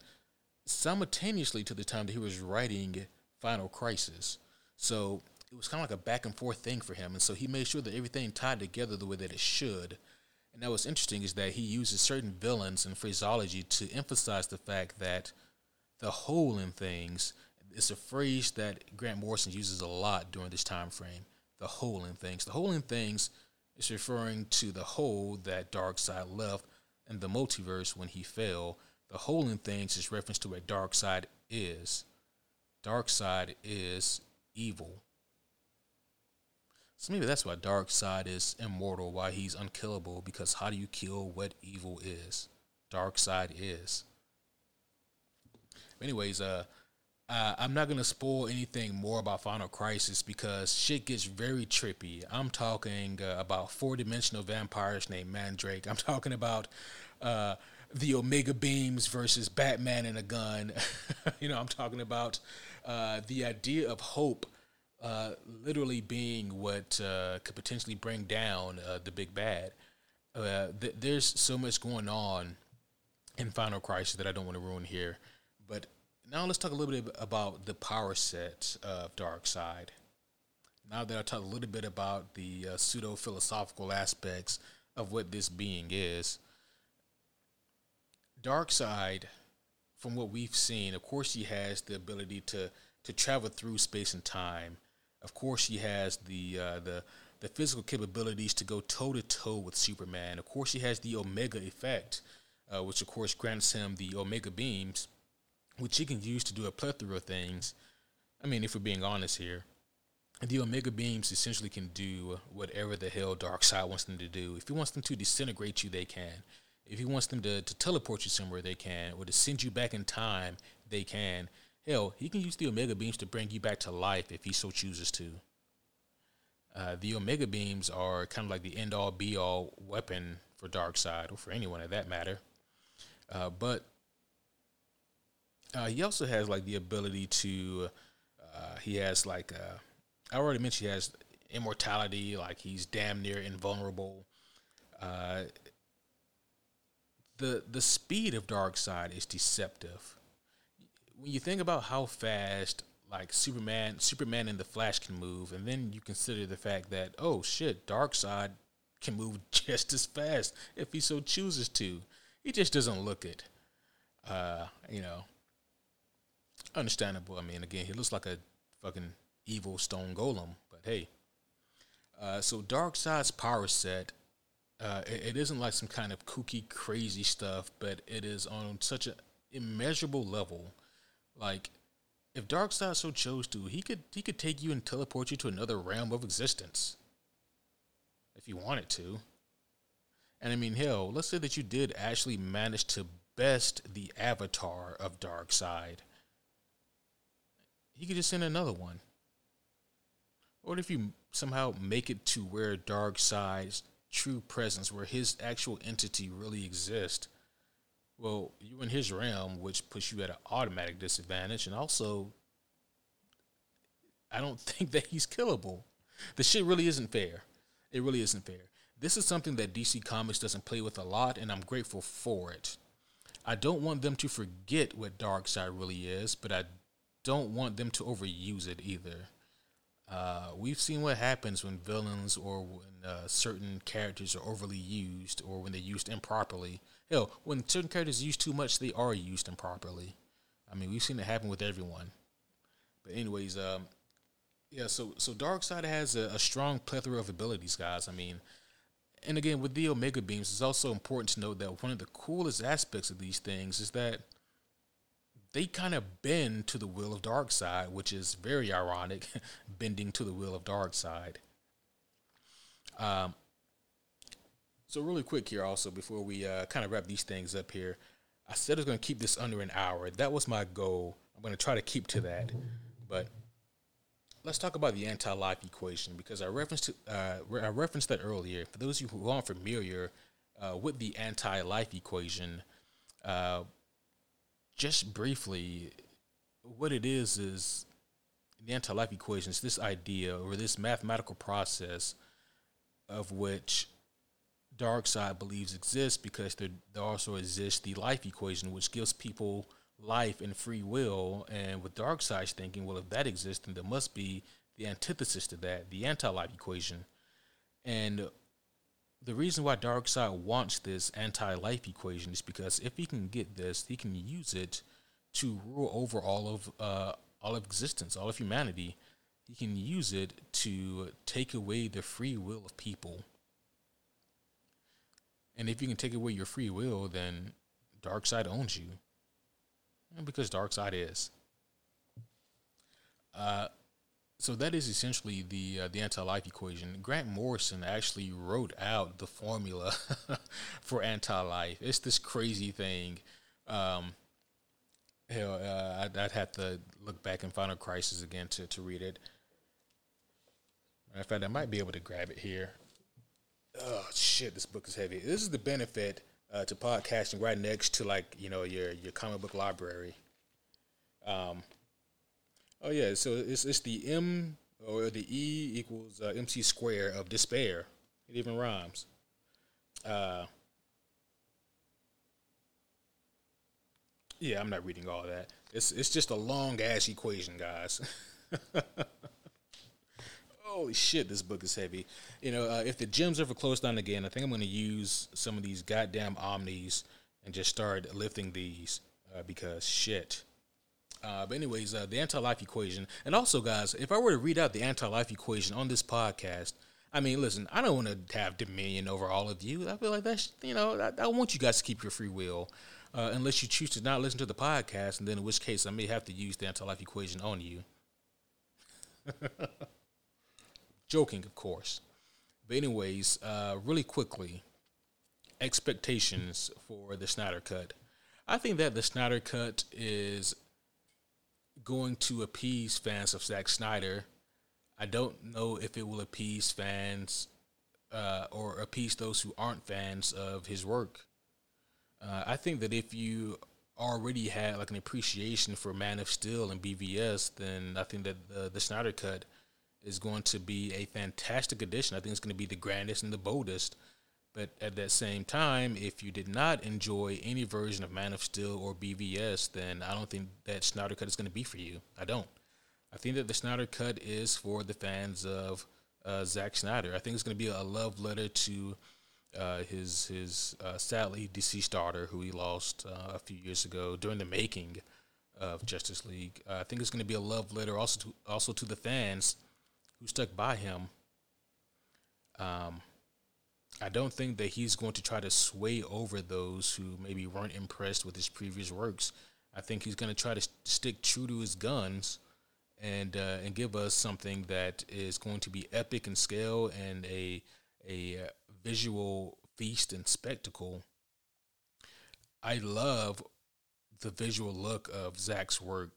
Speaker 1: simultaneously to the time that he was writing Final Crisis. So it was kind of like a back and forth thing for him. And so he made sure that everything tied together the way that it should. And that what's interesting is that he uses certain villains and phraseology to emphasize the fact that the hole in things is a phrase that Grant Morrison uses a lot during this time frame. The hole in things. The hole in things is referring to the hole that Darkseid left in the multiverse when he fell. The hole in things is reference to a Darkseid is. Darkseid is evil. So maybe that's why Darkseid is immortal, why he's unkillable, because how do you kill what evil is? Darkseid is. Anyways, uh, uh, I'm not gonna spoil anything more about Final Crisis because shit gets very trippy. I'm talking uh, about four dimensional vampires named Mandrakk. I'm talking about uh, the Omega Beams versus Batman and a gun. you know, I'm talking about uh, the idea of hope. Uh, literally being what uh, could potentially bring down the big bad. Th- there's so much going on in Final Crisis that I don't want to ruin here. But now let's talk a little bit about the power set of Darkseid. Now that I talked a little bit about the uh, pseudo philosophical aspects of what this being is, Darkseid, from what we've seen, of course, he has the ability to to travel through space and time. Of course, he has the uh, the the physical capabilities to go toe to toe with Superman. Of course, he has the Omega effect, uh, which of course grants him the Omega beams, which he can use to do a plethora of things. I mean, if we're being honest here, the Omega beams essentially can do whatever the hell Darkseid wants them to do. If he wants them to disintegrate you, they can. If he wants them to, to teleport you somewhere, they can. Or to send you back in time, they can. Hell, he can use the Omega beams to bring you back to life if he so chooses to. Uh, the Omega beams are kind of like the end all be all weapon for Darkseid, or for anyone at that matter. Uh, but uh, he also has like the ability to. Uh, he has like uh, I already mentioned he has immortality. Like he's damn near invulnerable. Uh, the the speed of Darkseid is deceptive. When you think about how fast like Superman, Superman and the Flash can move, and then you consider the fact that oh shit, Darkseid can move just as fast if he so chooses to. He just doesn't look it. Uh, you know, understandable. I mean, again, he looks like a fucking evil stone golem, but hey. Uh, so Darkseid's power set, uh, it, it isn't like some kind of kooky, crazy stuff, but it is on such an immeasurable level. Like, if Darkseid so chose to, he could he could take you and teleport you to another realm of existence. If he wanted to. And I mean, hell, let's say that you did actually manage to best the avatar of Darkseid. He could just send another one. Or if you somehow make it to where Darkseid's true presence, where his actual entity really exists, well, you're in his realm, which puts you at an automatic disadvantage. And also, I don't think that he's killable. The shit really isn't fair. It really isn't fair. This is something that DC Comics doesn't play with a lot, and I'm grateful for it. I don't want them to forget what Darkseid really is, but I don't want them to overuse it either. Uh, we've seen what happens when villains or when uh, certain characters are overly used or when they're used improperly. Hell, when certain characters are used too much, they are used improperly. I mean, we've seen it happen with everyone. But anyways, um, yeah. So so Darkseid has a, a strong plethora of abilities, guys. I mean, and again, with the Omega beams, it's also important to note that one of the coolest aspects of these things is that they kind of bend to the will of Darkseid, which is very ironic, bending to the will of Darkseid. Um, so really quick here, also before we uh, kind of wrap these things up here, I said I was going to keep this under an hour. That was my goal. I'm going to try to keep to that, but let's talk about the anti-life equation because I referenced uh, I referenced that earlier. For those of you who aren't familiar uh, with the anti-life equation, uh, just briefly, what it is is the anti-life equation is this idea or this mathematical process of which Darkseid believes exists because there, there also exists the life equation, which gives people life and free will. And with Darkseid's thinking, well, if that exists, then there must be the antithesis to that, the anti-life equation. And the reason why Darkseid wants this anti-life equation is because if he can get this, he can use it to rule over all of uh, all of existence, all of humanity. He can use it to take away the free will of people. And if you can take away your free will, then Darkseid owns you. And because Darkseid is. Uh, so that is essentially the uh, the anti-life equation. Grant Morrison actually wrote out the formula for anti-life. It's this crazy thing. Um, hell, uh, I'd, I'd, have to look back in Final Crisis again to, to read it. In fact, I might be able to grab it here. Oh shit, this book is heavy. This is the benefit uh, to podcasting right next to like you know your your comic book library. Um, Oh yeah, so it's it's the M or the E equals uh, MC square of despair. It even rhymes. Uh, yeah, I'm not reading all that. It's it's just a long ass equation, guys. Holy shit, this book is heavy. You know, uh, if the gyms ever close down again, I think I'm going to use some of these goddamn omnis and just start lifting these uh, because shit. Uh, but anyways, uh, the anti-life equation, and also, guys, if I were to read out the anti-life equation on this podcast, I mean, listen, I don't want to have dominion over all of you. I feel like that's, you know, I, I want you guys to keep your free will, uh, unless you choose to not listen to the podcast, and then in which case I may have to use the anti-life equation on you. Joking, of course. But anyways, uh, really quickly, expectations for the Snyder Cut. I think that the Snyder Cut is going to appease fans of Zack Snyder. I don't know if it will appease fans uh, or appease those who aren't fans of his work. Uh, I think that if you already had like an appreciation for Man of Steel and BVS, then I think that the, the Snyder Cut is going to be a fantastic addition. I think it's going to be the grandest and the boldest. But at that same time, if you did not enjoy any version of Man of Steel or BVS, then I don't think that Snyder Cut is going to be for you. I don't. I think that the Snyder Cut is for the fans of uh, Zack Snyder. I think it's going to be a love letter to uh, his his uh, sadly deceased daughter, who he lost uh, a few years ago during the making of Justice League. I think it's going to be a love letter also to also to the fans who stuck by him. Um, I don't think that he's going to try to sway over those who maybe weren't impressed with his previous works. I think he's going to try to stick true to his guns and uh, and give us something that is going to be epic in scale and a a uh, visual feast and spectacle. I love the visual look of Zack's work.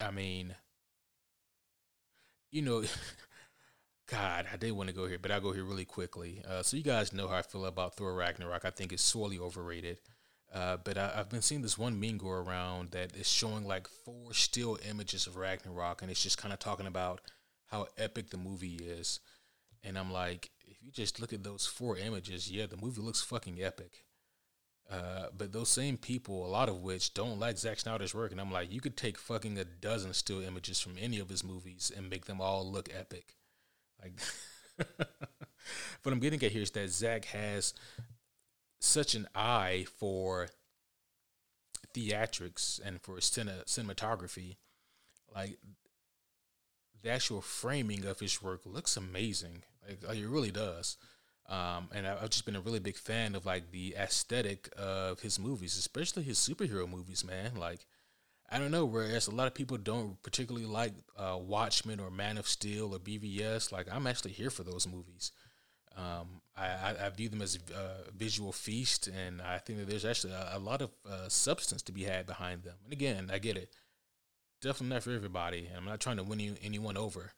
Speaker 1: I mean, you know, God, I did want to go here, but I'll go here really quickly. Uh, so you guys know how I feel about Thor Ragnarok. I think it's sorely overrated. Uh, but I, have been seeing this one meme go around that is showing like four still images of Ragnarok, and it's just kind of talking about how epic the movie is. And I'm like, if you just look at those four images, yeah, the movie looks fucking epic. Uh, but those same people, a lot of which don't like Zack Snyder's work, and I'm like, you could take fucking a dozen still images from any of his movies and make them all look epic. Like, what I'm getting at here is that Zack has such an eye for theatrics and for cine- cinematography. Like, the actual framing of his work looks amazing. Like, like it really does. Um, and I've just been a really big fan of like the aesthetic of his movies, especially his superhero movies, man. Like, I don't know. Whereas a lot of people don't particularly like uh, Watchmen or Man of Steel or BVS. Like I'm actually here for those movies. Um, I, I, I, view them as a visual feast, and I think that there's actually a, a lot of uh, substance to be had behind them. And again, I get it. Definitely not for everybody. I'm not trying to win any, anyone over,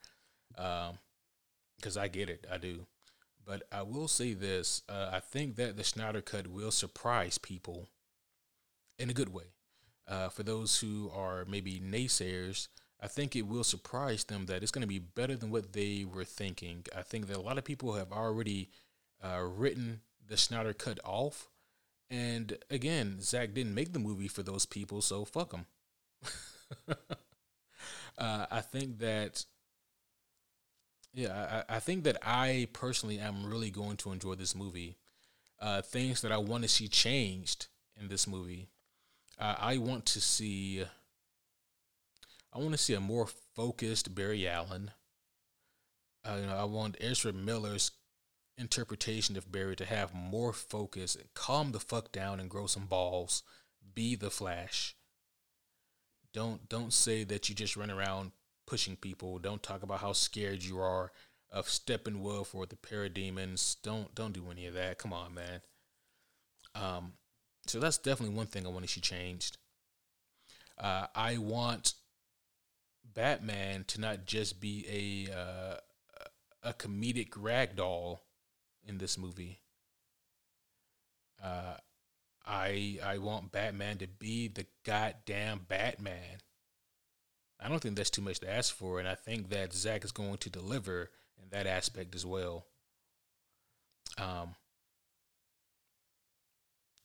Speaker 1: because um, I get it. I do. But I will say this: uh, I think that the Snyder Cut will surprise people in a good way uh, for those who are maybe naysayers, I think it will surprise them that it's going to be better than what they were thinking. I think that a lot of people have already uh, written the Snyder cut off. And again, Zack didn't make the movie for those people, so fuck them. uh, I think that, yeah, I, I, think that I personally am really going to enjoy this movie. Uh, things that I want to see changed in this movie uh, I want to see. I want to see a more focused Barry Allen. Uh, you know, I want Ezra Miller's interpretation of Barry to have more focus, calm the fuck down and grow some balls. Be the Flash. Don't don't say that you just run around pushing people. Don't talk about how scared you are of Steppenwolf or the Parademons. Don't don't do any of that. Come on, man. Um, so that's definitely one thing I want to see changed. Uh, I want Batman to not just be a uh, a comedic ragdoll in this movie. Uh, I I want Batman to be the goddamn Batman. I don't think that's too much to ask for, and I think that Zack is going to deliver in that aspect as well. Um,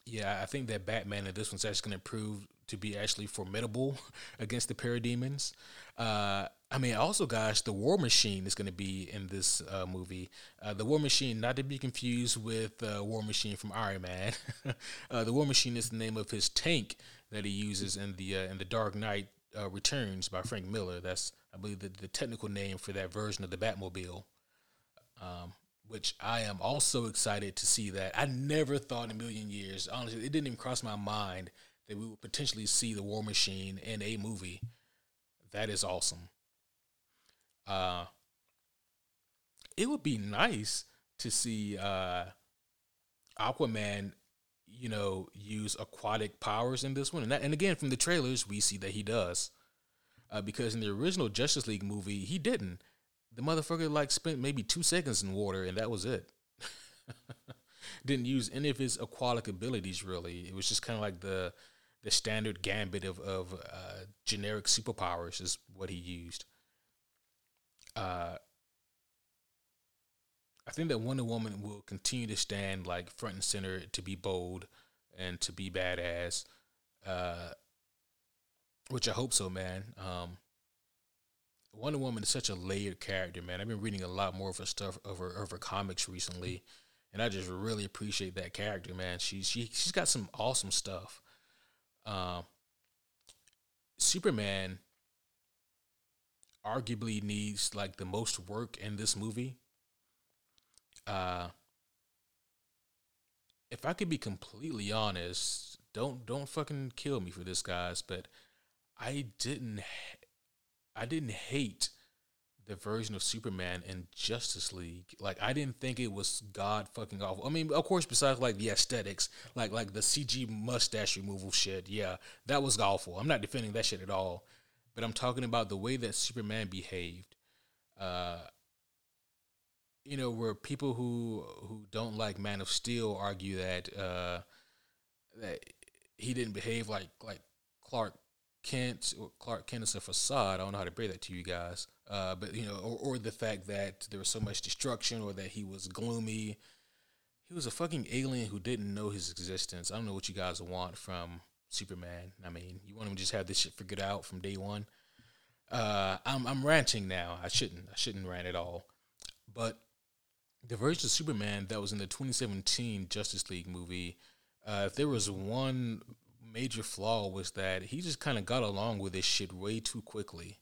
Speaker 1: yeah, I think that Batman in this one's actually going to prove to be actually formidable against the parademons. Uh, I mean, also, guys, the War Machine is going to be in this uh, movie. Uh, the War Machine, not to be confused with uh, War Machine from Iron Man. Uh, the War Machine is the name of his tank that he uses in the uh, in the Dark Knight uh, Returns by Frank Miller. That's, I believe, the, the technical name for that version of the Batmobile. Um, which I am also excited to see that. I never thought in a million years, honestly, it didn't even cross my mind that we would potentially see the War Machine in a movie. That is awesome. Uh, it would be nice to see uh, Aquaman, you know, use aquatic powers in this one, and that, and again from the trailers we see that he does, uh, because in the original Justice League movie he didn't. The motherfucker like spent maybe two seconds in water, and that was it. didn't use any of his aquatic abilities really. It was just kind of like the the standard gambit of of uh, generic superpowers is what he used. Uh, I think that Wonder Woman will continue to stand like front and center to be bold and to be badass. Uh, which I hope so, man. Um, Wonder Woman is such a layered character, man. I've been reading a lot more of her stuff of her, of her comics recently, and I just really appreciate that character, man. She she she's got some awesome stuff. Um, Superman arguably needs like the most work in this movie. Uh if I could be completely honest, don't don't fucking kill me for this guys, but I didn't I didn't hate the version of Superman in Justice League. Like I didn't think it was god fucking awful. I mean, of course, besides like the aesthetics, like like the CG mustache removal shit, yeah, that was awful. I'm not defending that shit at all but I'm talking about the way that Superman behaved. Uh, you know, where people who who don't like Man of Steel argue that uh, that he didn't behave like like Clark Kent or Clark Kent is a facade. I don't know how to break that to you guys. Uh, but you know, or, or the fact that there was so much destruction, or that he was gloomy. He was a fucking alien who didn't know his existence. I don't know what you guys want from Superman. I mean, you want him to just have this shit figured out from day one. Uh, I'm I'm ranting now. I shouldn't. I shouldn't rant at all. But the version of Superman that was in the 2017 Justice League movie, uh, if there was one major flaw was that he just kind of got along with this shit way too quickly.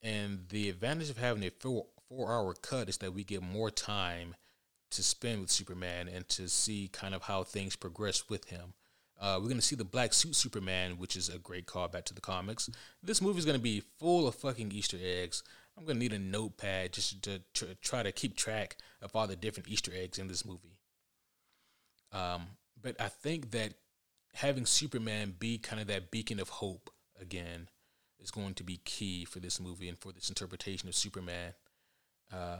Speaker 1: And the advantage of having a four four hour cut is that we get more time to spend with Superman and to see kind of how things progress with him. Uh, we're going to see the black suit Superman, which is a great callback to the comics. This movie is going to be full of fucking Easter eggs. I'm going to need a notepad just to, try to keep track of all the different Easter eggs in this movie. Um, but I think that having Superman be kind of that beacon of hope again is going to be key for this movie and for this interpretation of Superman. Uh,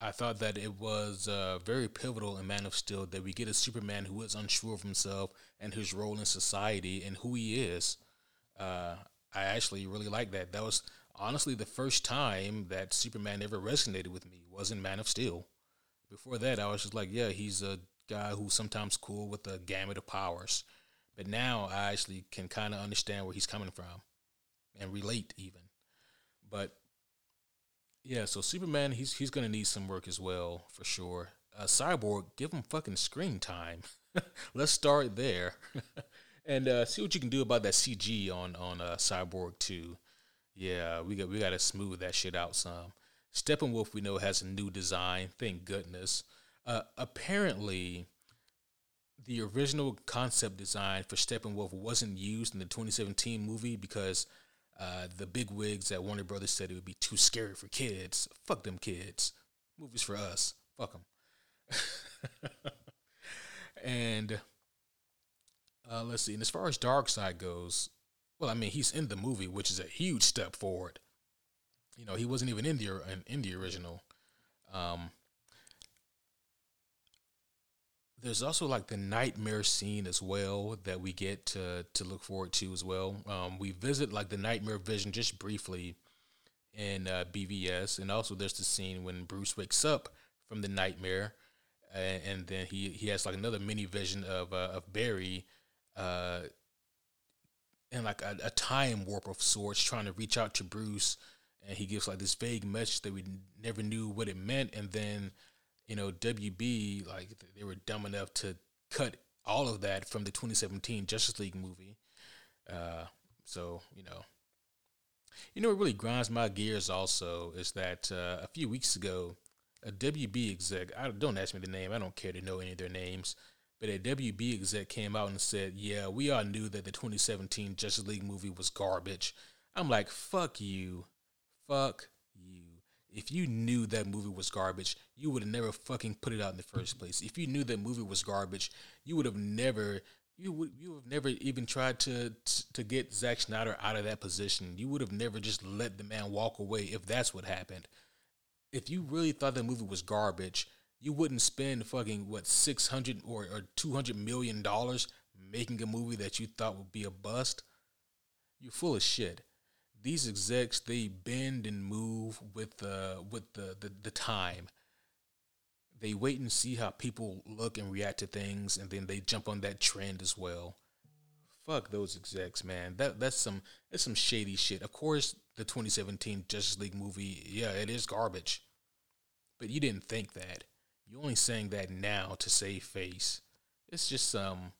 Speaker 1: I thought that it was uh, very pivotal in Man of Steel that we get a Superman who is unsure of himself and his role in society and who he is. Uh, I actually really like that. That was honestly the first time that Superman ever resonated with me was in Man of Steel. Before that, I was just like, yeah, he's a guy who's sometimes cool with a gamut of powers. But now I actually can kind of understand where he's coming from and relate even. But yeah, so Superman, he's he's gonna need some work as well for sure. Uh, Cyborg, give him fucking screen time. Let's start there, and uh, see what you can do about that CG on on uh, Cyborg too. Yeah, we got we got to smooth that shit out some. Steppenwolf, we know has a new design. Thank goodness. Uh, apparently, the original concept design for Steppenwolf wasn't used in the 2017 movie because uh, the big wigs at Warner Brothers said it would be too scary for kids. Fuck them kids. Movies for us. Fuck them. and uh, let's see. And as far as Darkseid goes, well, I mean, he's in the movie, which is a huge step forward. You know, he wasn't even in the in the original. Um, there's also like the nightmare scene as well that we get to to look forward to as well. Um, we visit like the nightmare vision just briefly in uh, BVS, and also there's the scene when Bruce wakes up from the nightmare, and, and then he he has like another mini vision of uh, of Barry, uh, in like a, a time warp of sorts, trying to reach out to Bruce, and he gives like this vague message that we never knew what it meant, and then you know WB like they were dumb enough to cut all of that from the 2017 Justice League movie. Uh, so you know, you know what really grinds my gears also is that uh, a few weeks ago, a WB exec, I don't ask me the name, I don't care to know any of their names, but a WB exec came out and said, "Yeah, we all knew that the 2017 Justice League movie was garbage." I'm like, "Fuck you, fuck you." If you knew that movie was garbage, you would have never fucking put it out in the first place. If you knew that movie was garbage, you would have never you would you have never even tried to to get Zack Snyder out of that position. You would have never just let the man walk away if that's what happened. If you really thought that movie was garbage, you wouldn't spend fucking what six hundred or, or two hundred million dollars making a movie that you thought would be a bust. You're full of shit. These execs they bend and move with the with the, the, the time they wait and see how people look and react to things, and then they jump on that trend as well. Fuck those execs, man. That that's some that's some shady shit. Of course, the 2017 Justice League movie, yeah, it is garbage. But you didn't think that. You only saying that now to save face. It's just some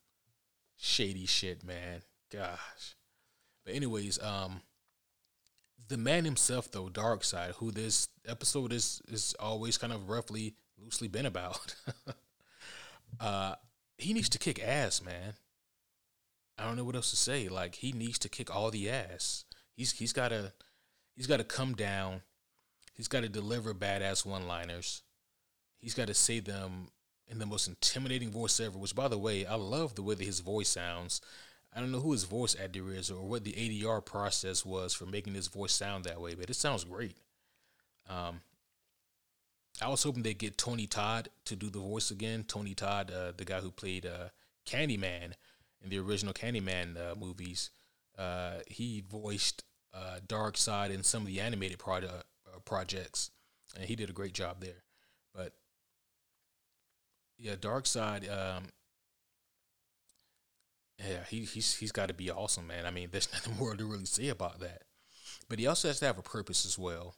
Speaker 1: shady shit, man. Gosh. But anyways, um the man himself though, Darkseid, who this episode is is always kind of roughly loosely been about. uh, he needs to kick ass, man. I don't know what else to say. Like he needs to kick all the ass. He's he's got to he's got to come down. He's got to deliver badass one-liners. He's got to say them in the most intimidating voice ever. Which, by the way, I love the way that his voice sounds. I don't know who his voice actor is or what the ADR process was for making his voice sound that way, but it sounds great. Um, I was hoping they'd get Tony Todd to do the voice again. Tony Todd, uh, the guy who played uh, Candyman in the original Candyman uh, movies, uh, he voiced uh, Darkseid in some of the animated product, uh, projects, and he did a great job there. But yeah, Darkseid, um, yeah, he, he's he's got to be awesome, man. I mean, there's nothing more to really say about that. But he also has to have a purpose as well.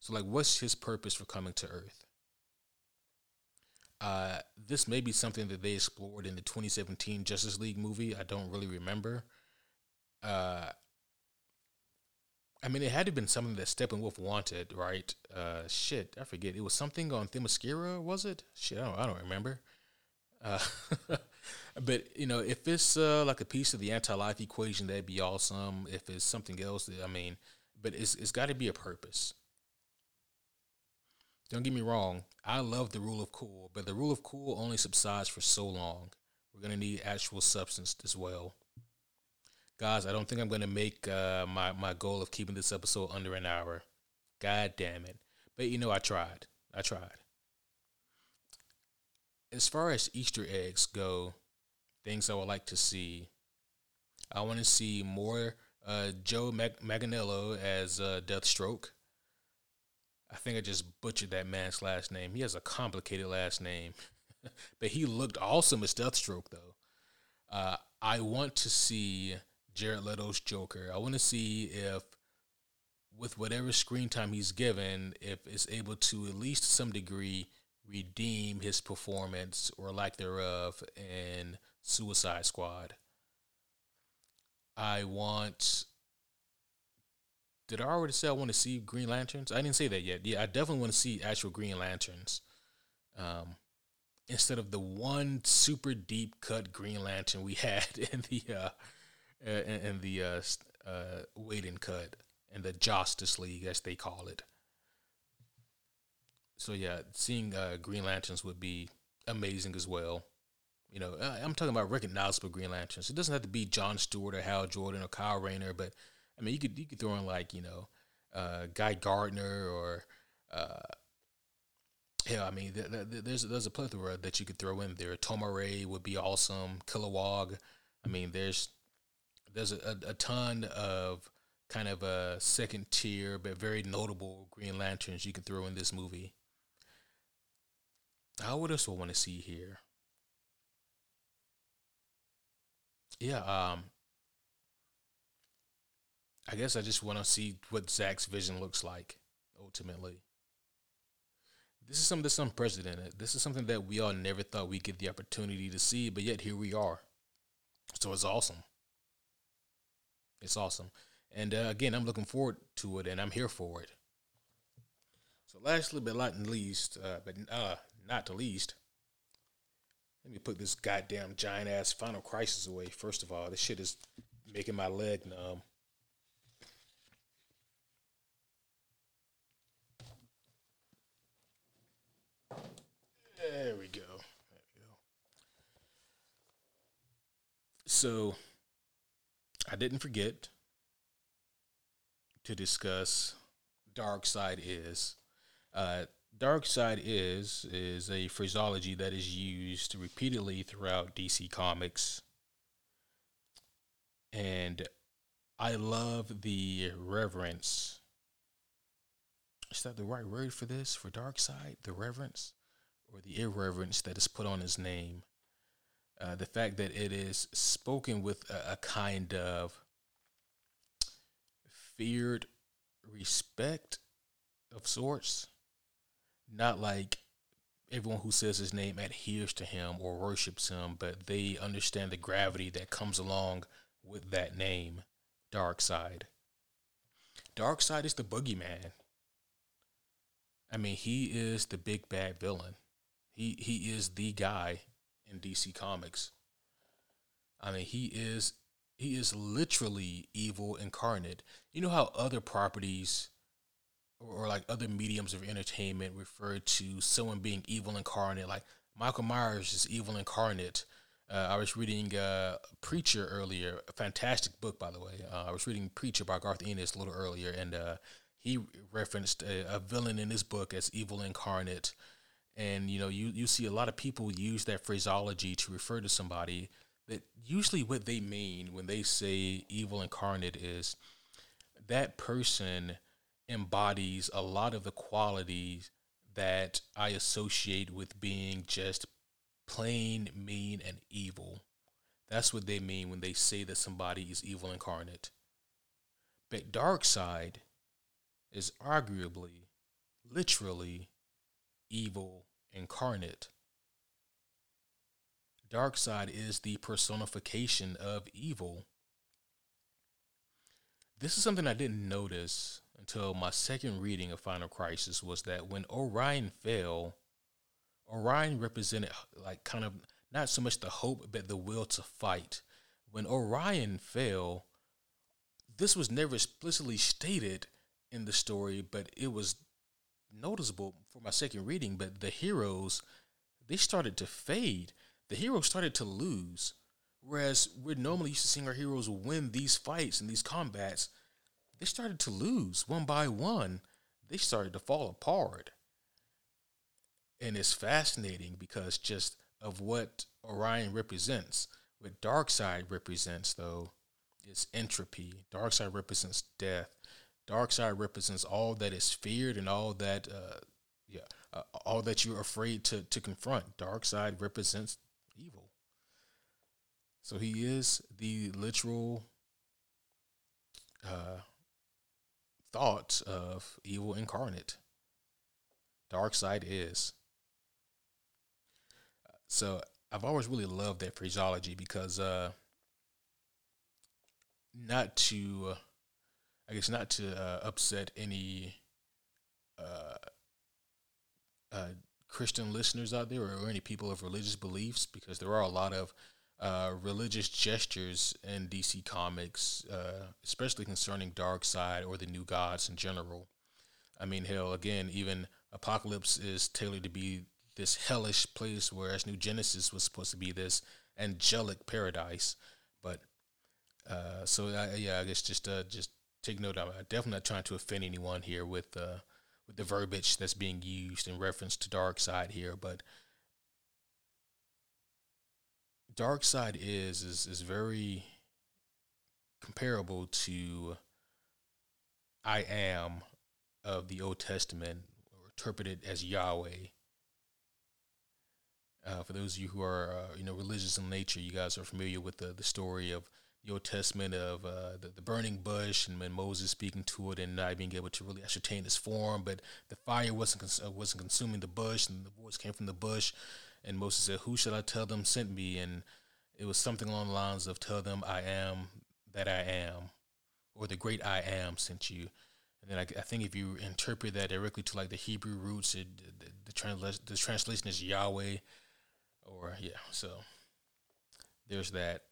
Speaker 1: So, like, what's his purpose for coming to Earth? Uh, this may be something that they explored in the 2017 Justice League movie. I don't really remember. Uh, I mean, it had to have been something that Steppenwolf wanted, right? Uh, shit, I forget. It was something on Themyscira, was it? Shit, I don't, I don't remember. Uh, but you know, if it's uh, like a piece of the anti-life equation, that'd be awesome. If it's something else, I mean, but it's it's got to be a purpose. Don't get me wrong, I love the rule of cool, but the rule of cool only subsides for so long. We're gonna need actual substance as well. Guys, I don't think I'm gonna make uh, my my goal of keeping this episode under an hour. God damn it! But you know, I tried. I tried. As far as Easter eggs go, things I would like to see. I want to see more uh, Joe Mag- Manganiello as uh, Deathstroke. I think I just butchered that man's last name. He has a complicated last name, but he looked awesome as Deathstroke, though. Uh, I want to see Jared Leto's Joker. I want to see if, with whatever screen time he's given, if it's able to at least to some degree redeem his performance or lack thereof in Suicide Squad. I want did I already say I want to see Green Lanterns? I didn't say that yet. Yeah, I definitely want to see actual Green Lanterns. Um, instead of the one super deep cut Green Lantern we had in the uh, in, the uh, uh, Whedon cut and the Justice League, as they call it. So yeah, seeing uh, Green Lanterns would be amazing as well. You know, I'm talking about recognizable Green Lanterns. It doesn't have to be John Stewart or Hal Jordan or Kyle Rayner, but I mean, you could you could throw in like you know, uh, Guy Gardner or uh, hell, I mean, th- th- there's there's a plethora that you could throw in there. Tomar-Re would be awesome. Kilowog. I mean, there's there's a, a, a ton of kind of a second tier but very notable Green Lanterns you could throw in this movie. I would also want to see here. Yeah, um, I guess I just want to see what Zack's vision looks like ultimately. This is something that's unprecedented. This is something that we all never thought we'd get the opportunity to see, but yet here we are. So it's awesome. It's awesome. And uh, again, I'm looking forward to it and I'm here for it. So, lastly, but not least, uh, but uh, not the least, let me put this goddamn giant ass Final Crisis away. First of all, this shit is making my leg numb. There we go. There we go. So, I didn't forget to discuss Darkseid is. Uh, Darkseid is is a phraseology that is used repeatedly throughout DC Comics, and I love the reverence. Is that the right word for this for Darkseid? The reverence or the irreverence that is put on his name. Uh, the fact that it is spoken with a, a kind of feared respect of sorts not like everyone who says his name adheres to him or worships him, but they understand the gravity that comes along with that name, Darkseid. Dark Side is the boogeyman. I mean, he is the big bad villain. He he is the guy in DC Comics. I mean, he is he is literally evil incarnate. You know how other properties or, like other mediums of entertainment refer to someone being evil incarnate. Like Michael Myers is evil incarnate. Uh, I was reading uh, Preacher earlier, a fantastic book, by the way. Uh, I was reading Preacher by Garth Ennis a little earlier, and uh, he referenced a, a, villain in his book as evil incarnate. And you know, you you see a lot of people use that phraseology to refer to somebody. That usually what they mean when they say evil incarnate is that person embodies a lot of the qualities that I associate with being just plain mean and evil. That's what they mean when they say that somebody is evil incarnate. But Darkseid is arguably, literally, evil incarnate. Darkseid is the personification of evil. This is something I didn't notice until my second reading of Final Crisis was that when Orion fell, Orion represented like kind of not so much the hope but the will to fight. When Orion fell, this was never explicitly stated in the story, but it was noticeable for my second reading. But the heroes, they started to fade. The heroes started to lose. Whereas we're normally used to seeing our heroes win these fights and these combats, they started to lose one by one. They started to fall apart. And it's fascinating because just of what Orion represents. What Darkseid represents, though, is entropy. Darkseid represents death. Darkseid represents all that is feared and all that, uh, yeah, uh, all that you're afraid to to confront. Darkseid represents evil. So he is the literal uh, thoughts of evil incarnate. Darkseid is. So I've always really loved that phraseology because uh not to uh, I guess not to uh, upset any uh, uh, Christian listeners out there or any people of religious beliefs, because there are a lot of uh, religious gestures in DC Comics, uh, especially concerning Darkseid or the New Gods in general. I mean, hell, again, even Apokolips is tailored to be this hellish place, whereas New Genesis was supposed to be this angelic paradise. But uh, so I, yeah, I guess just uh, just take note. I'm definitely not trying to offend anyone here with uh, with the verbiage that's being used in reference to Darkseid here, but Darkseid is is is very comparable to I am of the Old Testament, or interpreted as Yahweh. Uh, for those of you who are uh, you know religious in nature, you guys are familiar with the the story of the Old Testament of uh, the, the burning bush and when Moses speaking to it and not being able to really ascertain its form, but the fire wasn't cons- uh, wasn't consuming the bush, and the voice came from the bush, and Moses said, "Who shall I tell them sent me?" And it was something along the lines of, "Tell them I am that I am," or the great I am sent you. And then I, I think if you interpret that directly to like the Hebrew roots, it, the, the, translation the translation is Yahweh, or yeah. So there's that.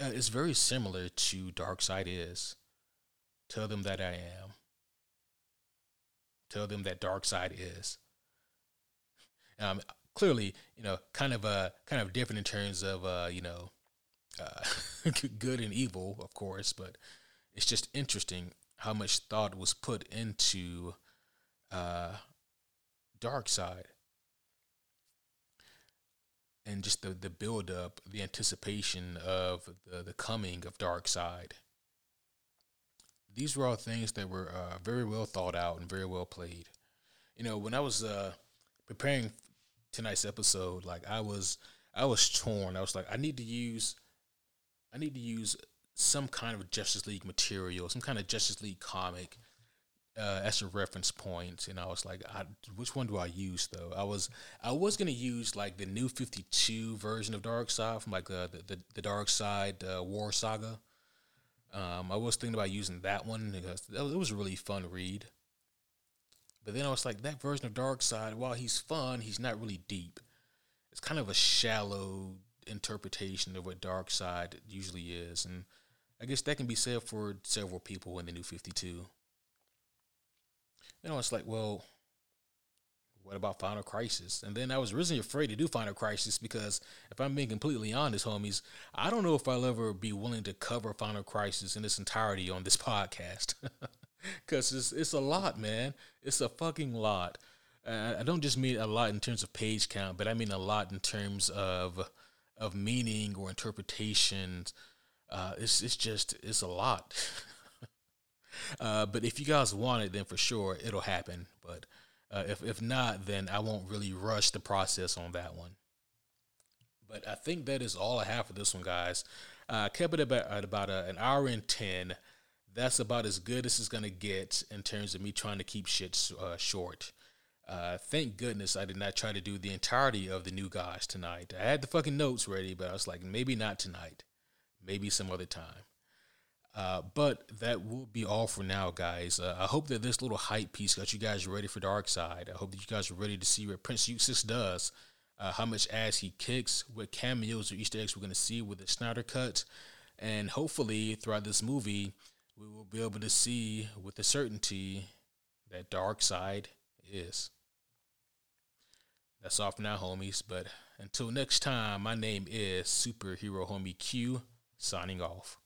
Speaker 1: Uh, it's very similar to Darkseid is. Tell them that I am. Tell them that Darkseid is. Um, clearly, you know, kind of uh, kind of different in terms of uh, you know, uh, good and evil, of course, but it's just interesting how much thought was put into uh, Side and just the the build up, the anticipation of the the coming of Darkseid. These were all things that were uh, very well thought out and very well played. You know, when I was uh, preparing tonight's episode, like I was I was torn. I was like, I need to use I need to use some kind of Justice League material, some kind of Justice League comic uh, as a reference point. and I was like, I, which one do I use though? I was I was gonna use like the new Fifty Two version of Darkseid from like uh, the the, the Darkseid uh, War Saga. Um, I was thinking about using that one because it was a really fun read. But then I was like, that version of Darkseid, while he's fun, he's not really deep. It's kind of a shallow interpretation of what Darkseid usually is, and I guess that can be said for several people in the New Fifty Two. You know, it's like, well, what about Final Crisis? And then I was originally afraid to do Final Crisis because if I'm being completely honest, homies, I don't know if I'll ever be willing to cover Final Crisis in its entirety on this podcast. Cause it's it's a lot, man. It's a fucking lot. Uh, I don't just mean a lot in terms of page count, but I mean a lot in terms of of meaning or interpretations. Uh, it's it's just it's a lot. Uh, but if you guys want it, then for sure it'll happen. But uh, if if not, then I won't really rush the process on that one. But I think that is all I have for this one, guys. I uh, kept it about at about a, an hour and ten. That's about as good as it's gonna get in terms of me trying to keep shit uh, short. Uh, thank goodness I did not try to do the entirety of the new guys tonight. I had the fucking notes ready, but I was like, maybe not tonight, maybe some other time. Uh, but that will be all for now, guys. Uh, I hope that this little hype piece got you guys ready for Darkseid. I hope that you guys are ready to see what Prince Uxas does, uh, how much ass he kicks, what cameos or Easter eggs we're going to see with the Snyder Cut. And hopefully, throughout this movie, we will be able to see with a certainty that Darkseid is. That's all for now, homies. But until next time, my name is Superhero Homie Q, signing off.